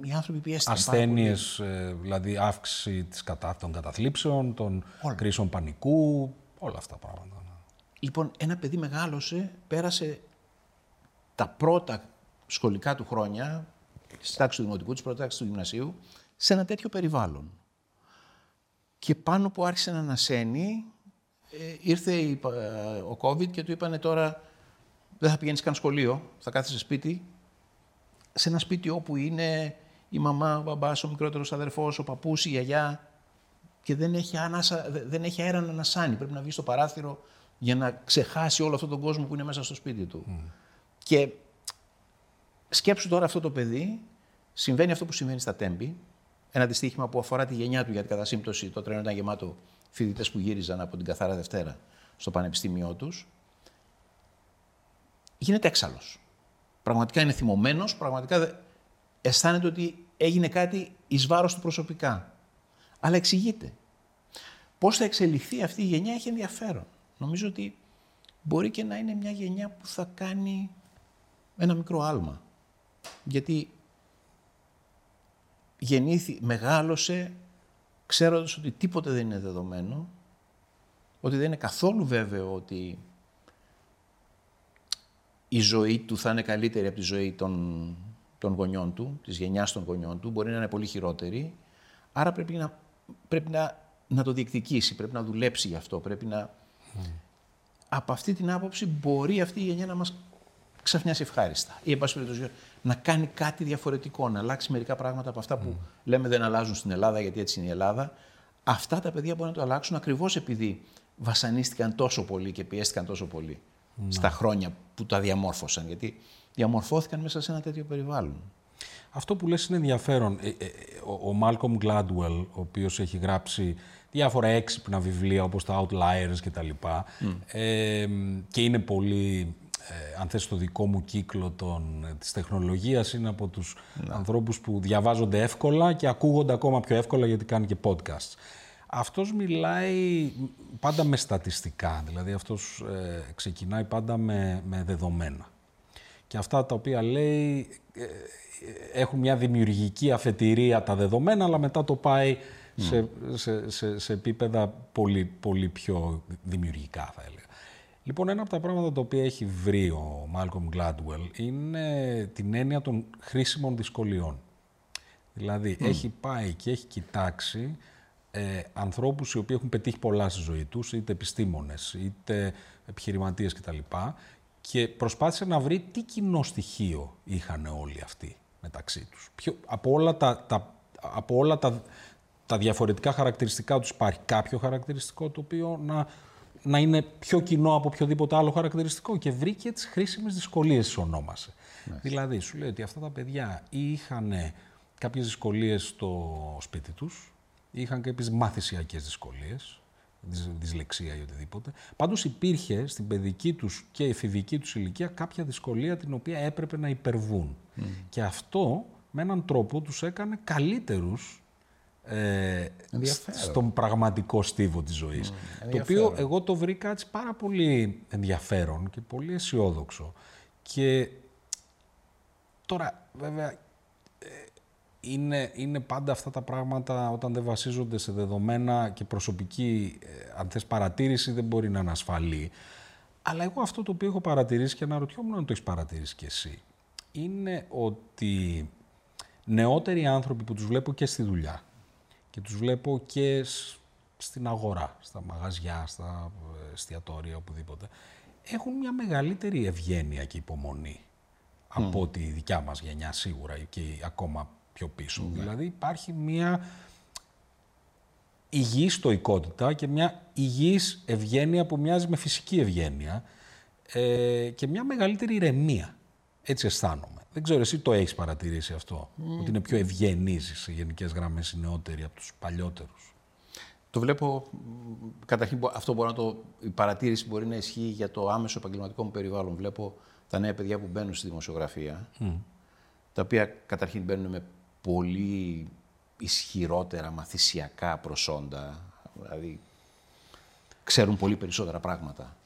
οι άνθρωποι πιέστηκαν. Ασθένειες, δηλαδή αύξηση της κατα... των καταθλίψεων, των όλα. κρίσεων πανικού, όλα αυτά τα πράγματα. Ναι. Λοιπόν, ένα παιδί μεγάλωσε, πέρασε τα πρώτα σχολικά του χρόνια, στη τάξη του Δημοτικού, της πρώτη τάξη του Γυμνασίου, σε ένα τέτοιο περιβάλλον. Και πάνω που άρχισε να ανασένει, ε, ήρθε η, ε, ο COVID και του είπανε τώρα δεν θα πηγαίνεις καν σχολείο, θα κάθεσαι σπίτι, σε ένα σπίτι όπου είναι η μαμά, ο μπαμπάς, ο μικρότερος αδερφός, ο παππούς, η γιαγιά και δεν έχει, ανάσα, δεν έχει αέρα να ανασάνει. Πρέπει να βγει στο παράθυρο για να ξεχάσει όλο αυτόν τον κόσμο που είναι μέσα στο σπίτι του. Και σκέψου τώρα αυτό το παιδί, συμβαίνει αυτό που συμβαίνει στα Τέμπη, ένα δυστύχημα που αφορά τη γενιά του, γιατί κατά σύμπτωση το τρένο ήταν γεμάτο φοιτητές που γύριζαν από την Καθάρα Δευτέρα στο πανεπιστήμιό τους. Γίνεται έξαλλος. Πραγματικά είναι θυμωμένος, πραγματικά αισθάνεται ότι έγινε κάτι εις βάρος του προσωπικά. Αλλά εξηγείται. Πώς θα εξελιχθεί αυτή η γενιά έχει ενδιαφέρον. Νομίζω ότι μπορεί και να είναι μια γενιά που θα κάνει ένα μικρό άλμα. Γιατί γεννήθη, μεγάλωσε ξέροντας ότι τίποτε δεν είναι δεδομένο, ότι δεν είναι καθόλου βέβαιο ότι η ζωή του θα είναι καλύτερη από τη ζωή των, των γονιών του, της γενιάς των γονιών του, μπορεί να είναι πολύ χειρότερη, άρα πρέπει να, πρέπει να, να το διεκδικήσει, πρέπει να δουλέψει γι' αυτό, πρέπει να... Από αυτή την άποψη μπορεί αυτή η γενιά να μας ξαφνιάσει ευχάριστα. Ή, εν πάση περιπτώσει, να κάνει κάτι διαφορετικό, να αλλάξει μερικά πράγματα από αυτά που λέμε δεν αλλάζουν στην Ελλάδα, γιατί έτσι είναι η Ελλάδα. Αυτά τα παιδιά μπορούν να το αλλάξουν ακριβώς επειδή βασανίστηκαν τόσο πολύ και πιέστηκαν τόσο πολύ στα χρόνια που τα διαμόρφωσαν. Γιατί διαμορφώθηκαν μέσα σε ένα τέτοιο περιβάλλον. Αυτό που λες είναι ενδιαφέρον. Ε, ε, ο Μάλκομ Gladwell, ο οποίος έχει γράψει διάφορα έξυπνα βιβλία όπως τα Outliers και τα λοιπά ε, και είναι πολύ ε, αν θες το δικό μου κύκλο των, ε, της τεχνολογίας είναι από τους να. ανθρώπους που διαβάζονται εύκολα και ακούγονται ακόμα πιο εύκολα γιατί κάνει και podcast. Αυτός μιλάει πάντα με στατιστικά, δηλαδή αυτός ε, ξεκινάει πάντα με, με δεδομένα. Και αυτά τα οποία λέει ε, έχουν μια δημιουργική αφετηρία τα δεδομένα, αλλά μετά το πάει σε, σε, σε, σε επίπεδα πολύ, πολύ πιο δημιουργικά θα έλεγα. Λοιπόν, ένα από τα πράγματα τα οποία έχει βρει ο Malcolm Gladwell είναι την έννοια των χρήσιμων δυσκολιών. Δηλαδή, έχει πάει και έχει κοιτάξει ε, ανθρώπους οι οποίοι έχουν πετύχει πολλά στη ζωή τους, είτε επιστήμονες, είτε επιχειρηματίες κτλ. Και προσπάθησε να βρει τι κοινό στοιχείο είχαν όλοι αυτοί μεταξύ τους. Ποιο, από όλα τα, τα, από όλα τα, τα διαφορετικά χαρακτηριστικά τους υπάρχει κάποιο χαρακτηριστικό το οποίο να να είναι πιο κοινό από οποιοδήποτε άλλο χαρακτηριστικό και βρήκε τις χρήσιμες δυσκολίες τις ονόμασε. Δηλαδή, σου λέει ότι αυτά τα παιδιά είχαν κάποιες δυσκολίες στο σπίτι τους, είχαν κάποιες μαθησιακές δυσκολίες, δυσλεξία ή οτιδήποτε. Πάντως υπήρχε στην παιδική τους και εφηβική τους ηλικία κάποια δυσκολία την οποία έπρεπε να υπερβούν. Και αυτό με έναν τρόπο τους έκανε καλύτερους ε, στον πραγματικό στίβο της ζωής. το οποίο εγώ το βρήκα έτσι πάρα πολύ ενδιαφέρον και πολύ αισιόδοξο. Και τώρα βέβαια ε, είναι, είναι πάντα αυτά τα πράγματα όταν δεν βασίζονται σε δεδομένα και προσωπική, ε, αν θες παρατήρηση, δεν μπορεί να είναι ασφαλή. Αλλά εγώ αυτό το οποίο έχω παρατηρήσει και αναρωτιόμουν αν το έχεις παρατηρήσει κι εσύ, είναι ότι νεότεροι άνθρωποι που τους βλέπω και στη δουλειά, και τους βλέπω και στην αγορά, στα μαγαζιά, στα εστιατόρια, οπουδήποτε. Έχουν μια μεγαλύτερη ευγένεια και υπομονή από mm. τη δικιά μας γενιά σίγουρα και ακόμα πιο πίσω. Ναι. Δηλαδή υπάρχει μια υγιή στοικότητα και μια υγιής ευγένεια που μοιάζει με φυσική ευγένεια ε, και μια μεγαλύτερη ηρεμία. Έτσι αισθάνομαι. Δεν ξέρω, εσύ το έχεις παρατηρήσει αυτό. Ότι είναι πιο ευγενείς σε γενικές γραμμές οι νεότεροι από τους παλιότερους; Το βλέπω. Καταρχήν, αυτό μπορεί να το, η παρατήρηση μπορεί να ισχύει για το άμεσο επαγγελματικό μου περιβάλλον. Βλέπω τα νέα παιδιά που μπαίνουν στη δημοσιογραφία, τα οποία καταρχήν μπαίνουν με πολύ ισχυρότερα μαθησιακά προσόντα. Δηλαδή, ξέρουν πολύ περισσότερα πράγματα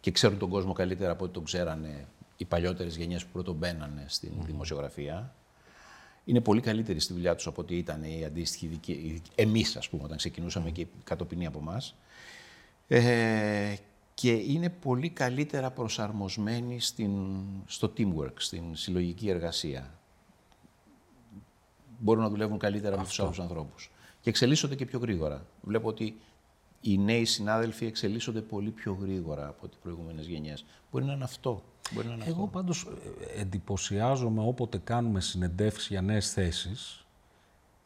και ξέρουν τον κόσμο καλύτερα από ό,τι τον ξέρανε οι παλιότερες γενιές που πρώτον μπαίνανε στην δημοσιογραφία. είναι πολύ καλύτεροι στη δουλειά τους από ό,τι ήταν οι αντίστοιχοι εμείς, ας πούμε, όταν ξεκινούσαμε και κατοπινή από εμάς. Ε, και είναι πολύ καλύτερα προσαρμοσμένοι στην, στο teamwork, στην συλλογική εργασία. Μπορούν να δουλεύουν καλύτερα με τους άλλους ανθρώπους. Και εξελίσσονται και πιο γρήγορα. Βλέπω ότι οι νέοι συνάδελφοι εξελίσσονται πολύ πιο γρήγορα από τις προηγούμενες γενιές. Μπορεί να είναι αυτό. Μπορεί να είναι Εγώ αυτό. πάντως ε, εντυπωσιάζομαι όποτε κάνουμε συνεντεύξεις για νέες θέσεις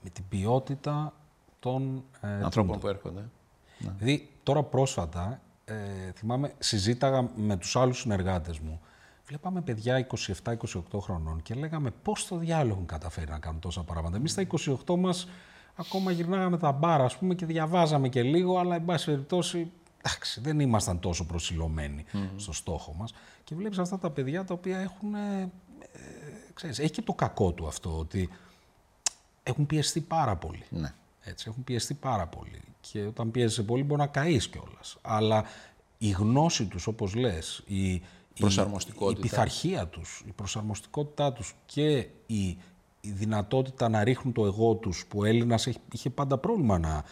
με την ποιότητα των ε, ανθρώπων που έρχονται. Ναι. Δηλαδή τώρα πρόσφατα ε, θυμάμαι συζήταγα με τους άλλους συνεργάτες μου Βλέπαμε παιδιά 27-28 χρονών και λέγαμε πώς το διάλογο έχουν καταφέρει να κάνουν τόσα πράγματα. Εμείς στα 28 μας ακόμα γυρνάγαμε τα μπάρα, ας πούμε, και διαβάζαμε και λίγο, αλλά εν πάση περιπτώσει, εντάξει, δεν ήμασταν τόσο προσιλωμένοι στο στόχο μας. Και βλέπεις αυτά τα παιδιά τα οποία έχουν, ε, ξέρεις, έχει και το κακό του αυτό, ότι έχουν πιεστεί πάρα πολύ. Ναι. Έτσι, έχουν πιεστεί πάρα πολύ. Και όταν πιέζεσαι πολύ μπορεί να καείς κιόλας. Αλλά η γνώση τους, όπως λες, η, η, η πειθαρχία τους, η προσαρμοστικότητά τους και η η δυνατότητα να ρίχνουν το εγώ τους που ο Έλληνας είχε πάντα πρόβλημα να...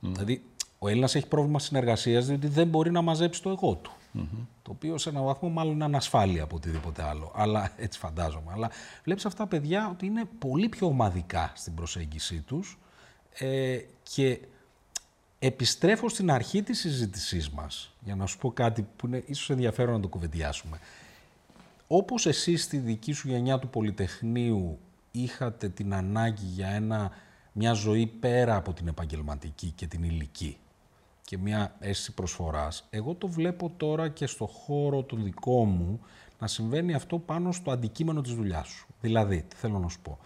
Δηλαδή, ο Έλληνας έχει πρόβλημα συνεργασίας διότι δεν μπορεί να μαζέψει το εγώ του. Το οποίο σε έναν βαθμό μάλλον είναι ανασφάλεια από οτιδήποτε άλλο. Αλλά έτσι φαντάζομαι. Αλλά βλέπεις αυτά τα παιδιά ότι είναι πολύ πιο ομαδικά στην προσέγγιση τους ε, και επιστρέφω στην αρχή της συζήτησής μας για να σου πω κάτι που είναι ίσως ενδιαφέρον να το κουβεντιάσουμε. Όπως εσύ στη δική σου γενιά του Πολυτεχνείου είχατε την ανάγκη για ένα, μια ζωή πέρα από την επαγγελματική και την ηλική και μια αίσθηση προσφοράς, εγώ το βλέπω τώρα και στο χώρο του δικό μου να συμβαίνει αυτό πάνω στο αντικείμενο της δουλειάς σου. Δηλαδή, τι θέλω να σου πω,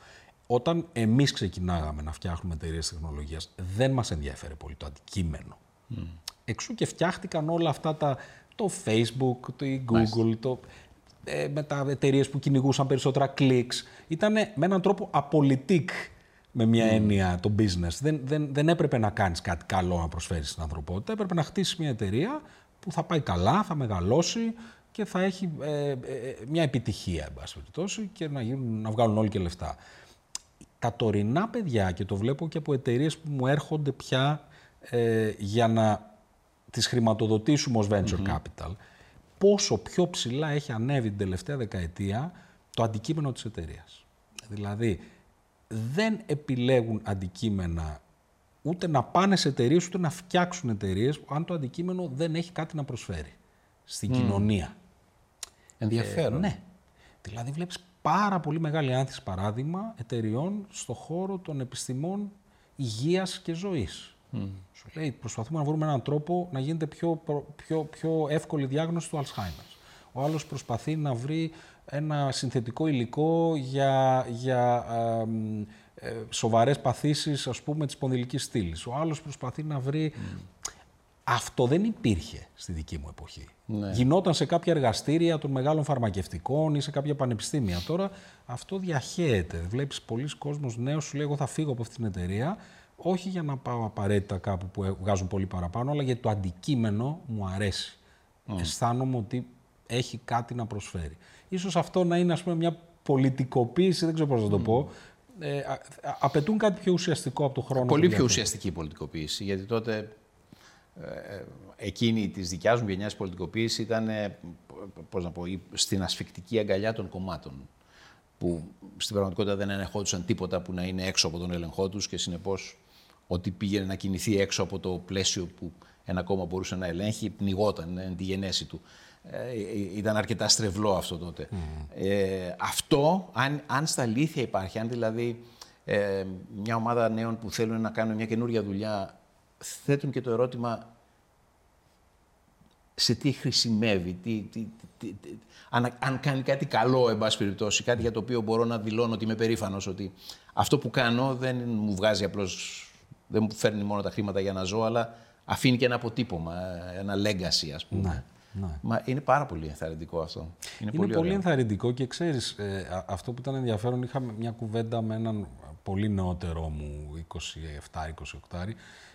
όταν εμείς ξεκινάγαμε να φτιάχνουμε εταιρείες τεχνολογίας, δεν μας ενδιαφέρε πολύ το αντικείμενο. Mm. Εξού και φτιάχτηκαν όλα αυτά τα, το Facebook, το Google, το, ε, με τα εταιρείες που κυνηγούσαν περισσότερα κλικς. Ήταν με έναν τρόπο απολυτικ με μια mm. έννοια το business. Δεν, δεν, δεν έπρεπε να κάνεις κάτι καλό να προσφέρεις στην ανθρωπότητα. Έπρεπε να χτίσεις μια εταιρεία που θα πάει καλά, θα μεγαλώσει και θα έχει ε, ε, μια επιτυχία, εν πάση περιπτώσει, και να, γίνουν, να βγάλουν όλοι και λεφτά. Τα τωρινά παιδιά, και το βλέπω και από εταιρείες που μου έρχονται πια ε, για να τις χρηματοδοτήσουμε ως venture capital, πόσο πιο ψηλά έχει ανέβει την τελευταία δεκαετία το αντικείμενο της εταιρείας. Δηλαδή, δεν επιλέγουν αντικείμενα ούτε να πάνε σε εταιρείες ούτε να φτιάξουν εταιρείες αν το αντικείμενο δεν έχει κάτι να προσφέρει στην κοινωνία. Ενδιαφέρον. Ε, ναι. Δηλαδή βλέπεις πάρα πολύ μεγάλη άνθηση παράδειγμα εταιριών στο χώρο των επιστημών υγείας και ζωής. Mm. Σου λέει, προσπαθούμε να βρούμε έναν τρόπο να γίνεται πιο, πιο, πιο εύκολη διάγνωση του Alzheimer. Ο άλλος προσπαθεί να βρει ένα συνθετικό υλικό για, για ε, σοβαρές παθήσεις, ας πούμε, της πονδυλικής στήλης. Ο άλλος προσπαθεί να βρει... Αυτό δεν υπήρχε στη δική μου εποχή. Ναι. Γινόταν σε κάποια εργαστήρια των μεγάλων φαρμακευτικών ή σε κάποια πανεπιστήμια. Τώρα αυτό διαχέεται. Βλέπεις πολλοί κόσμος νέος σου λέει εγώ θα φύγω από αυτή την εταιρεία όχι για να πάω απαραίτητα κάπου που βγάζουν πολύ παραπάνω, αλλά γιατί το αντικείμενο μου αρέσει. Mm. Αισθάνομαι ότι έχει κάτι να προσφέρει. Ίσως αυτό να είναι ας πούμε μια πολιτικοποίηση, δεν ξέρω πώς να το πω. Ε, απαιτούν κάτι πιο ουσιαστικό από το χρόνο. Πολύ πιο ουσιαστική πολιτικοποίηση, γιατί τότε ε, ε, εκείνη της δικιάς μου γενιάς πολιτικοποίηση ήταν, πώς να πω, στην ασφικτική αγκαλιά των κομμάτων που στην πραγματικότητα δεν ελεγχόντουσαν τίποτα που να είναι έξω από τον έλεγχό τους και συνεπώς ότι πήγαινε να κινηθεί έξω από το πλαίσιο που ένα κόμμα μπορούσε να ελέγχει, πνιγόταν εν τη γενέση του. Ε, ήταν αρκετά στρεβλό αυτό τότε. Ε, αυτό, αν, αν στα αλήθεια υπάρχει, αν δηλαδή ε, μια ομάδα νέων που θέλουν να κάνουν μια καινούργια δουλειά, θέτουν και το ερώτημα σε τι χρησιμεύει, τι, τι, τι, αν, αν κάνει κάτι καλό, εν πάση περιπτώσει, κάτι για το οποίο μπορώ να δηλώνω ότι είμαι περήφανος, ότι αυτό που κάνω δεν μου βγάζει απλώς δεν μου φέρνει μόνο τα χρήματα για να ζω, αλλά αφήνει και ένα αποτύπωμα, ένα legacy, ας πούμε. Ναι. Ναι. Μα είναι πάρα πολύ ενθαρρυντικό αυτό. Είναι, είναι πολύ, πολύ ενθαρρυντικό και ξέρεις, ε, αυτό που ήταν ενδιαφέρον, είχαμε μια κουβέντα με έναν πολύ νεότερο μου, 27-28,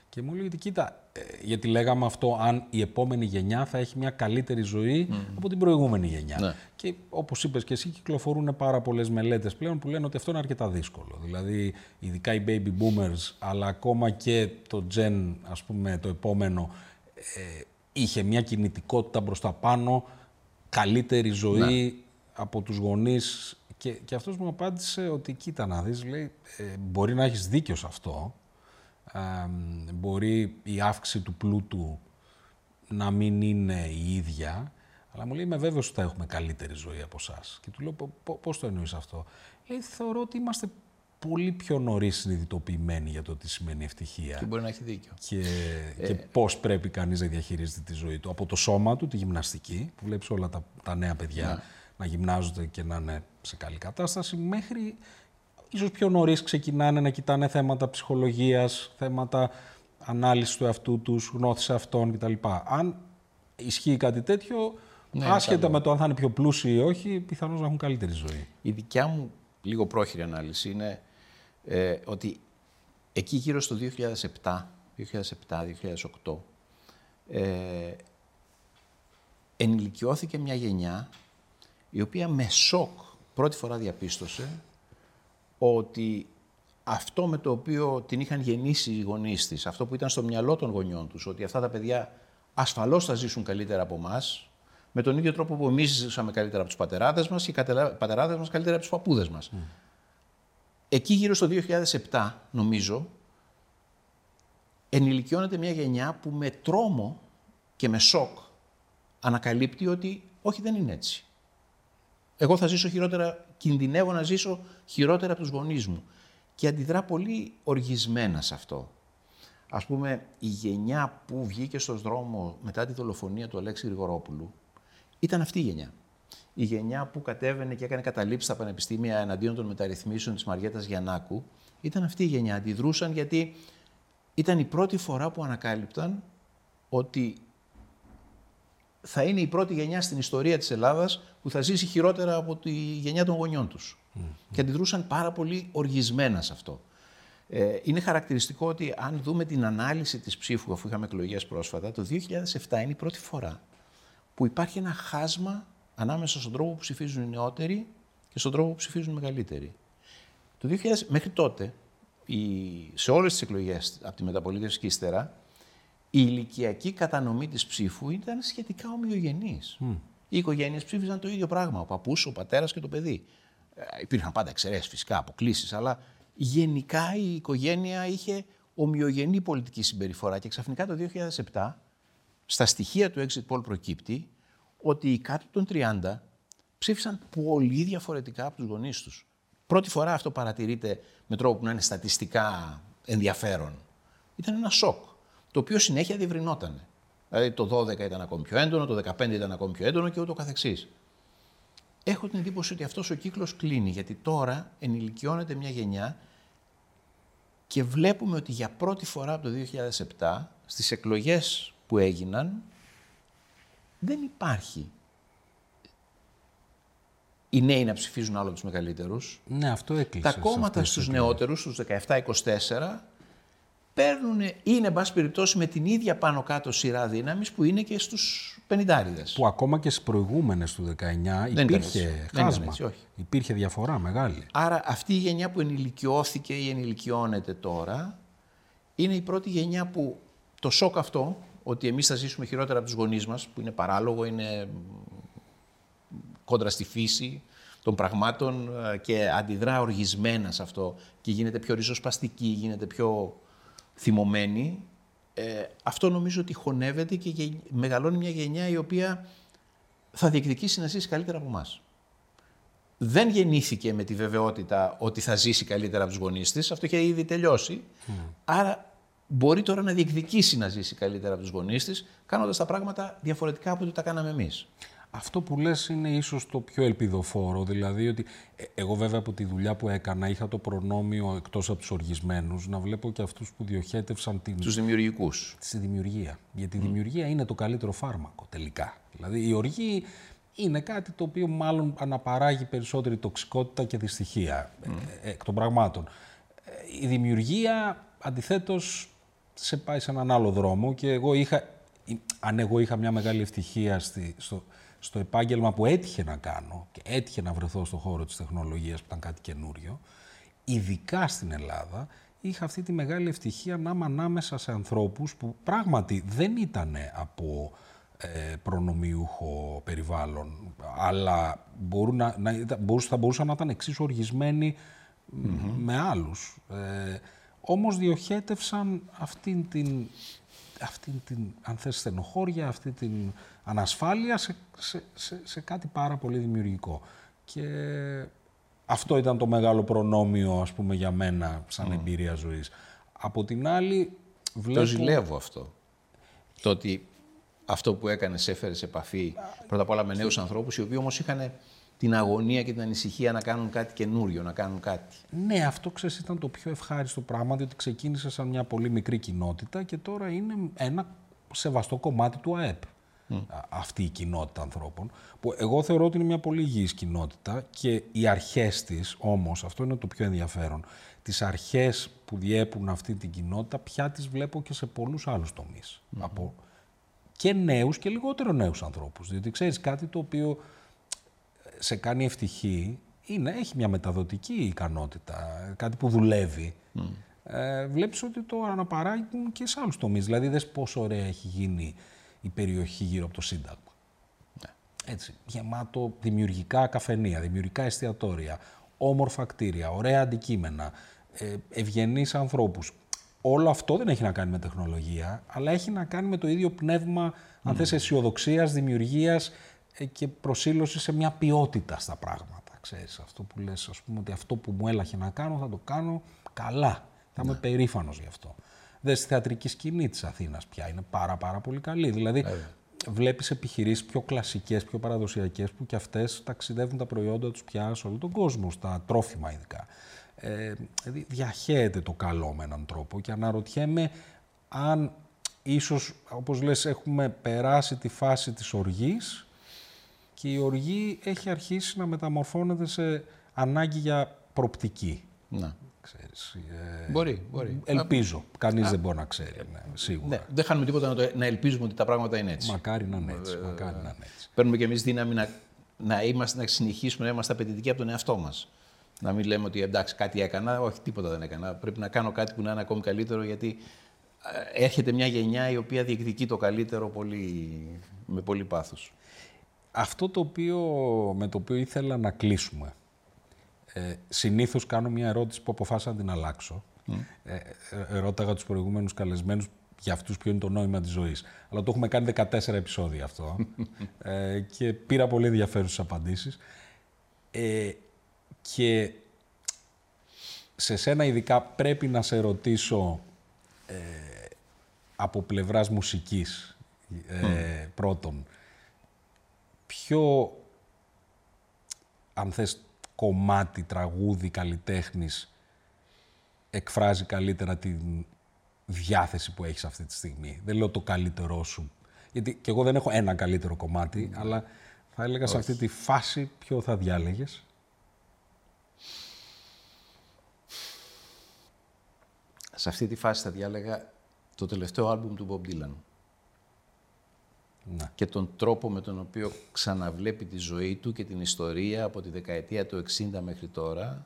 Και μου λέει ότι κοίτα, ε, γιατί λέγαμε αυτό, αν η επόμενη γενιά θα έχει μια καλύτερη ζωή από την προηγούμενη γενιά. Ναι. Και όπως είπες και εσύ, κυκλοφορούν πάρα πολλές μελέτες πλέον που λένε ότι αυτό είναι αρκετά δύσκολο. Δηλαδή, ειδικά οι baby boomers, αλλά ακόμα και το gen, ας πούμε, το επόμενο, ε, είχε μια κινητικότητα μπροστά πάνω, καλύτερη ζωή Ναι. από τους γονείς. Και, και αυτός μου απάντησε ότι κοίτα να δεις, λέει, ε, μπορεί να έχεις δίκιο σε αυτό, ε, μπορεί η αύξηση του πλούτου να μην είναι η ίδια, αλλά μου λέει είμαι βέβαιος ότι θα έχουμε καλύτερη ζωή από εσάς. Και του λέω «Πο- πο- πώς το εννοείς αυτό; Λέει θεωρώ ότι είμαστε πολύ πιο νωρίς συνειδητοποιημένοι για το τι σημαίνει ευτυχία Και μπορεί να έχει δίκιο. και, Ε. και πώς πρέπει κανείς να διαχειρίζεται τη ζωή του. Από το σώμα του, τη γυμναστική, που βλέπεις όλα τα, τα νέα παιδιά Ναι. να γυμνάζονται και να είναι σε καλή κατάσταση, μέχρι ίσως πιο νωρίς ξεκινάνε να κοιτάνε θέματα ψυχολογίας, θέματα ανάλυσης του εαυτού τους, γνώθης αυτών κτλ. Αν ισχύει κάτι τέτοιο, Ναι, άσχετα καλό. με το αν θα είναι πιο πλούσιοι ή όχι, πιθανώς να έχουν καλύτερη ζωή. Η δικιά μου λίγο πρόχειρη ανάλυση είναι ε, ότι εκεί γύρω στο 2007, 2007-2008, ε, ενηλικιώθηκε μια γενιά η οποία με σοκ πρώτη φορά διαπίστωσε ότι αυτό με το οποίο την είχαν γεννήσει οι γονείς της, αυτό που ήταν στο μυαλό των γονιών τους, ότι αυτά τα παιδιά ασφαλώς θα ζήσουν καλύτερα από εμάς, με τον ίδιο τρόπο που εμείς ζήσαμε καλύτερα από τους πατεράδες μας και οι κατερα- πατεράδες μας καλύτερα από τους παππούδες μας. Εκεί γύρω στο 2007, νομίζω, ενηλικιώνεται μια γενιά που με τρόμο και με σοκ ανακαλύπτει ότι όχι δεν είναι έτσι. Εγώ θα ζήσω χειρότερα, κινδυνεύω να ζήσω χειρότερα από τους γονείς μου. Και αντιδρά πολύ οργισμένα σε αυτό. Ας πούμε, η γενιά που βγήκε στον δρόμο μετά τη δολοφονία του Αλέξη Γρηγορόπουλου ήταν αυτή η γενιά. Η γενιά που κατέβαινε και έκανε καταλήψεις στα πανεπιστήμια εναντίον των μεταρρυθμίσεων της Μαριέτας Γιαννάκου ήταν αυτή η γενιά. Αντιδρούσαν γιατί ήταν η πρώτη φορά που ανακάλυπταν ότι θα είναι η πρώτη γενιά στην ιστορία της Ελλάδας που θα ζήσει χειρότερα από τη γενιά των γονιών τους. Και αντιδρούσαν πάρα πολύ οργισμένα σε αυτό. Ε, είναι χαρακτηριστικό ότι αν δούμε την ανάλυση της ψήφου, αφού είχαμε εκλογές πρόσφατα, το 2007 είναι η πρώτη φορά που υπάρχει ένα χάσμα ανάμεσα στον τρόπο που ψηφίζουν οι νεότεροι και στον τρόπο που ψηφίζουν οι μεγαλύτεροι. Το 2000, μέχρι τότε, η, σε όλες τις εκλογές από τη μεταπολίτευση και ύστερα, η ηλικιακή κατανομή της ψήφου ήταν σχετικά ομοιογενής. Οι οικογένειες ψήφιζαν το ίδιο πράγμα, ο παππούς, ο πατέρας και το παιδί. Ε, υπήρχαν πάντα εξαιρέσεις φυσικά, αποκλήσεις, αλλά γενικά η οικογένεια είχε ομοιογενή πολιτική συμπεριφορά και ξαφνικά το 2007 στα στοιχεία του exit poll προκύπτει ότι οι κάτω των 30 ψήφισαν πολύ διαφορετικά από τους γονείς τους. Πρώτη φορά αυτό παρατηρείται με τρόπο που να είναι στατιστικά ενδιαφέρον. Ήταν ένα σοκ, το οποίο συνέχεια διευρυνόταν. Δηλαδή το 12 ήταν ακόμη πιο έντονο, το 15 ήταν ακόμη πιο έντονο και ούτω καθεξής. Έχω την εντύπωση ότι αυτός ο κύκλος κλείνει, γιατί τώρα ενηλικιώνεται μια γενιά και βλέπουμε ότι για πρώτη φορά από το 2007, στις εκλογές που έγιναν, δεν υπάρχει οι νέοι να ψηφίζουν άλλο τους μεγαλύτερους. Ναι, αυτό έκλεισε. Τα σε κόμματα αυτές στους τις νεότερους, στους 17-24, παίρνουν, είναι, εν πάση περιπτώσει, με την ίδια πάνω κάτω σειρά δύναμης που είναι και στους 50 Που ακόμα και στις προηγούμενες του 19 ήταν υπήρχε έτσι. Δεν ήταν χάσμα. έτσι, όχι. Υπήρχε διαφορά μεγάλη. Άρα αυτή η γενιά που ενηλικιώθηκε ή ενηλικιώνεται τώρα είναι η πρώτη γενιά που το σοκ αυτό, ότι εμείς θα ζήσουμε χειρότερα από τους γονείς μας, που είναι παράλογο, είναι μ, κόντρα στη φύση των πραγμάτων ε, και αντιδρά οργισμένα σε αυτό και γίνεται πιο ριζοσπαστική, γίνεται πιο θυμωμένη. Ε, αυτό νομίζω ότι χωνεύεται και γε- μεγαλώνει μια γενιά η οποία θα διεκδικήσει να ζήσει καλύτερα από εμάς δεν γεννήθηκε με τη βεβαιότητα ότι θα ζήσει καλύτερα από τους γονείς της. Αυτό είχε ήδη τελειώσει. Άρα μπορεί τώρα να διεκδικήσει να ζήσει καλύτερα από τους γονείς της, κάνοντας τα πράγματα διαφορετικά από ό,τι τα κάναμε εμείς. Αυτό που λες είναι ίσως το πιο ελπιδοφόρο, δηλαδή ότι ε, εγώ βέβαια από τη δουλειά που έκανα είχα το προνόμιο εκτός από τους οργισμένους να βλέπω και αυτούς που διοχέτευσαν την, Τους δημιουργικούς. στη δημιουργία. Γιατί η δημιουργία είναι το καλύτερο φάρμακο τελικά. Δηλαδή η οργή είναι κάτι το οποίο μάλλον αναπαράγει περισσότερη τοξικότητα και δυστυχία ε, ε, εκ των πραγμάτων. Ε, Η δημιουργία αντιθέτως σε πάει σε έναν άλλο δρόμο και εγώ είχα, αν εγώ είχα μια μεγάλη ευτυχία στη, στο, στο επάγγελμα που έτυχε να κάνω και έτυχε να βρεθώ στον χώρο της τεχνολογίας που ήταν κάτι καινούριο, ειδικά στην Ελλάδα, είχα αυτή τη μεγάλη ευτυχία να είμαι ανάμεσα σε ανθρώπους που πράγματι δεν ήταν από ε, προνομιούχο περιβάλλον, αλλά μπορούν να, να, θα μπορούσαν να ήταν εξίσου οργισμένοι με άλλους. Ε, όμως διοχέτευσαν αυτήν την, αυτήν την, αν θες, στενοχώρια, αυτή την ανασφάλεια σε, σε, σε, σε κάτι πάρα πολύ δημιουργικό. Και αυτό ήταν το μεγάλο προνόμιο, ας πούμε, για μένα, σαν εμπειρία ζωής. Από την άλλη, βλέπω... Το ζηλεύω αυτό. Το ότι αυτό που έκανες έφερες σε επαφή πρώτα απ' όλα με νέους ανθρώπους, οι οποίοι όμως είχαν την αγωνία και την ανησυχία να κάνουν κάτι καινούριο, να κάνουν κάτι. Ναι, αυτό ξέρεις ήταν το πιο ευχάριστο πράγμα, διότι ξεκίνησε σαν μια πολύ μικρή κοινότητα και τώρα είναι ένα σεβαστό κομμάτι του ΑΕΠ. Αυτή η κοινότητα ανθρώπων, που εγώ θεωρώ ότι είναι μια πολύ υγιής κοινότητα και οι αρχές της όμως, αυτό είναι το πιο ενδιαφέρον, τις αρχές που διέπουν αυτή την κοινότητα πια τις βλέπω και σε πολλούς άλλους Από και νέους και λιγότερο νέους ανθρώπους. Διότι ξέρεις κάτι το οποίο σε κάνει ευτυχή είναι, έχει μια μεταδοτική ικανότητα, κάτι που δουλεύει. Mm. Ε, βλέπεις ότι το αναπαράγουν και σε άλλους τομείς. Δηλαδή, δες πόσο ωραία έχει γίνει η περιοχή γύρω από το Σύνταγμα. Ναι. Έτσι, γεμάτο δημιουργικά καφενεία, δημιουργικά εστιατόρια, όμορφα κτίρια, ωραία αντικείμενα, ε, ευγενείς ανθρώπους. Όλο αυτό δεν έχει να κάνει με τεχνολογία, αλλά έχει να κάνει με το ίδιο πνεύμα, αν mm. θες, αισιοδοξίας, δημιουργίας ε, και προσήλωση σε μια ποιότητα στα πράγματα. Ξέρεις, αυτό που λες, ας πούμε, ότι αυτό που μου έλαχε να κάνω θα το κάνω καλά. Θα είμαι ναι. περήφανος γι' αυτό. Δες τη θεατρική σκηνή της Αθήνας πια, είναι πάρα πάρα πολύ καλή. Δηλαδή, βλέπει βλέπεις επιχειρήσεις πιο κλασικές, πιο παραδοσιακές, που και αυτές ταξιδεύουν τα προϊόντα τους πια σε όλο τον κόσμο, στα τρόφιμα ειδικά. Ε, δηλαδή, διαχέεται το καλό με έναν τρόπο και αναρωτιέμαι αν ίσως, όπως λες, έχουμε περάσει τη φάση της οργής και η οργή έχει αρχίσει να μεταμορφώνεται σε ανάγκη για προπτική. Να. Ξέρεις, ε, μπορεί, μπορεί. Ελπίζω. Κανείς δεν μπορεί να ξέρει, ναι, σίγουρα. Ναι, δεν χάνουμε τίποτα να, το, να ελπίζουμε ότι τα πράγματα είναι έτσι. Μακάρι να είναι έτσι. Ε, μακάρι να είναι έτσι. Παίρνουμε κι εμείς δύναμη να, να, είμαστε, να συνεχίσουμε να είμαστε απαιτητικοί από τον εαυτό μας. Να μην λέμε ότι εντάξει κάτι έκανα, όχι τίποτα δεν έκανα. Πρέπει να κάνω κάτι που να είναι ακόμη καλύτερο γιατί ε, έρχεται μια γενιά η οποία διεκδικεί το καλύτερο πολύ, με πολύ πάθος. Αυτό το οποίο, με το οποίο ήθελα να κλείσουμε. Ε, συνήθως κάνω μια ερώτηση που αποφάσισα να την αλλάξω. Mm. Ε, ε, ρώταγα τους προηγούμενους καλεσμένους για αυτούς ποιο είναι το νόημα της ζωής. Αλλά το έχουμε κάνει 14 επεισόδια αυτό ε, και πήρα πολύ ενδιαφέρουσες απαντήσεις. Ε, και σε σένα ειδικά πρέπει να σε ρωτήσω ε, από πλευράς μουσικής ε, πρώτον ποιο, αν θες, κομμάτι, τραγούδι, καλλιτέχνης εκφράζει καλύτερα τη διάθεση που έχεις αυτή τη στιγμή. Δεν λέω το καλύτερό σου. Γιατί και εγώ δεν έχω ένα καλύτερο κομμάτι, αλλά θα έλεγα σε αυτή τη φάση ποιο θα διάλεγες. Σε αυτή τη φάση θα διάλεγα το τελευταίο άλμπουμ του Bob Dylan. Ναι. και τον τρόπο με τον οποίο ξαναβλέπει τη ζωή του και την ιστορία από τη δεκαετία του 60 μέχρι τώρα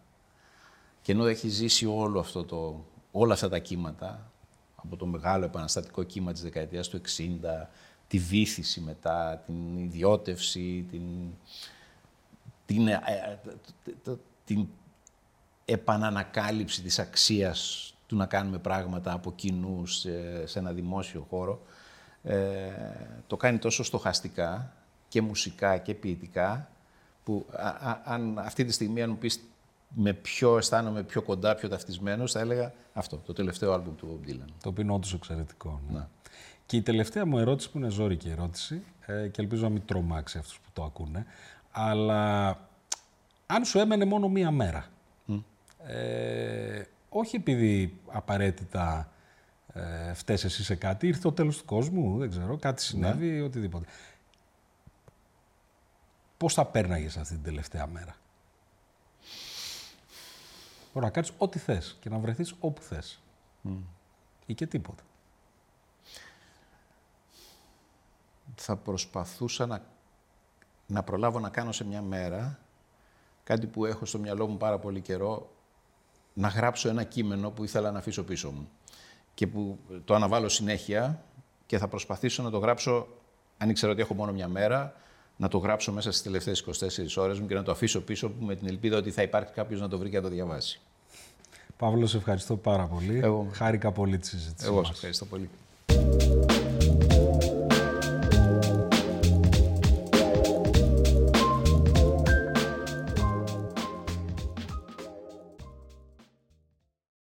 και ενώ έχει ζήσει όλο αυτό το, όλα αυτά τα κύματα από το μεγάλο επαναστατικό κύμα της δεκαετίας του 60, τη βήθηση μετά, την ιδιώτευση, την, την, ε, ε, την επανανακάλυψη της αξίας του να κάνουμε πράγματα από κοινού σε ένα δημόσιο χώρο ε, το κάνει τόσο στοχαστικά και μουσικά και ποιητικά, που αν αυτή τη στιγμή αν μου πεις με ποιο αισθάνομαι πιο κοντά, πιο ταυτισμένος, θα έλεγα αυτό, το τελευταίο άλμπουμ του Bob Dylan. Το οποίο είναι όντως εξαιρετικό. Ναι. Και η τελευταία μου ερώτηση, που είναι ζώρικη ερώτηση, ε, και ελπίζω να μην τρομάξει αυτούς που το ακούνε, αλλά αν σου έμενε μόνο μία μέρα, ε, όχι επειδή απαραίτητα ε, εσύ σε κάτι, ήρθε ο τέλος του κόσμου, δεν ξέρω, κάτι ναι. συνέβη, οτιδήποτε. Πώς θα πέρναγες αυτή την τελευταία μέρα; Μπορεί να κάνεις ό,τι θες και να βρεθείς όπου θες. Ή και τίποτα. Θα προσπαθούσα να, να προλάβω να κάνω σε μια μέρα κάτι που έχω στο μυαλό μου πάρα πολύ καιρό, να γράψω ένα κείμενο που ήθελα να αφήσω πίσω μου και που το αναβάλω συνέχεια και θα προσπαθήσω να το γράψω, αν ήξερα ότι έχω μόνο μια μέρα, να το γράψω μέσα στις τελευταίες 24 ώρες μου και να το αφήσω πίσω μου με την ελπίδα ότι θα υπάρχει κάποιος να το βρει και να το διαβάσει. Παύλο, σε ευχαριστώ πάρα πολύ. Εγώ... Χάρηκα πολύ τη συζήτηση Εγώ σε ευχαριστώ πολύ.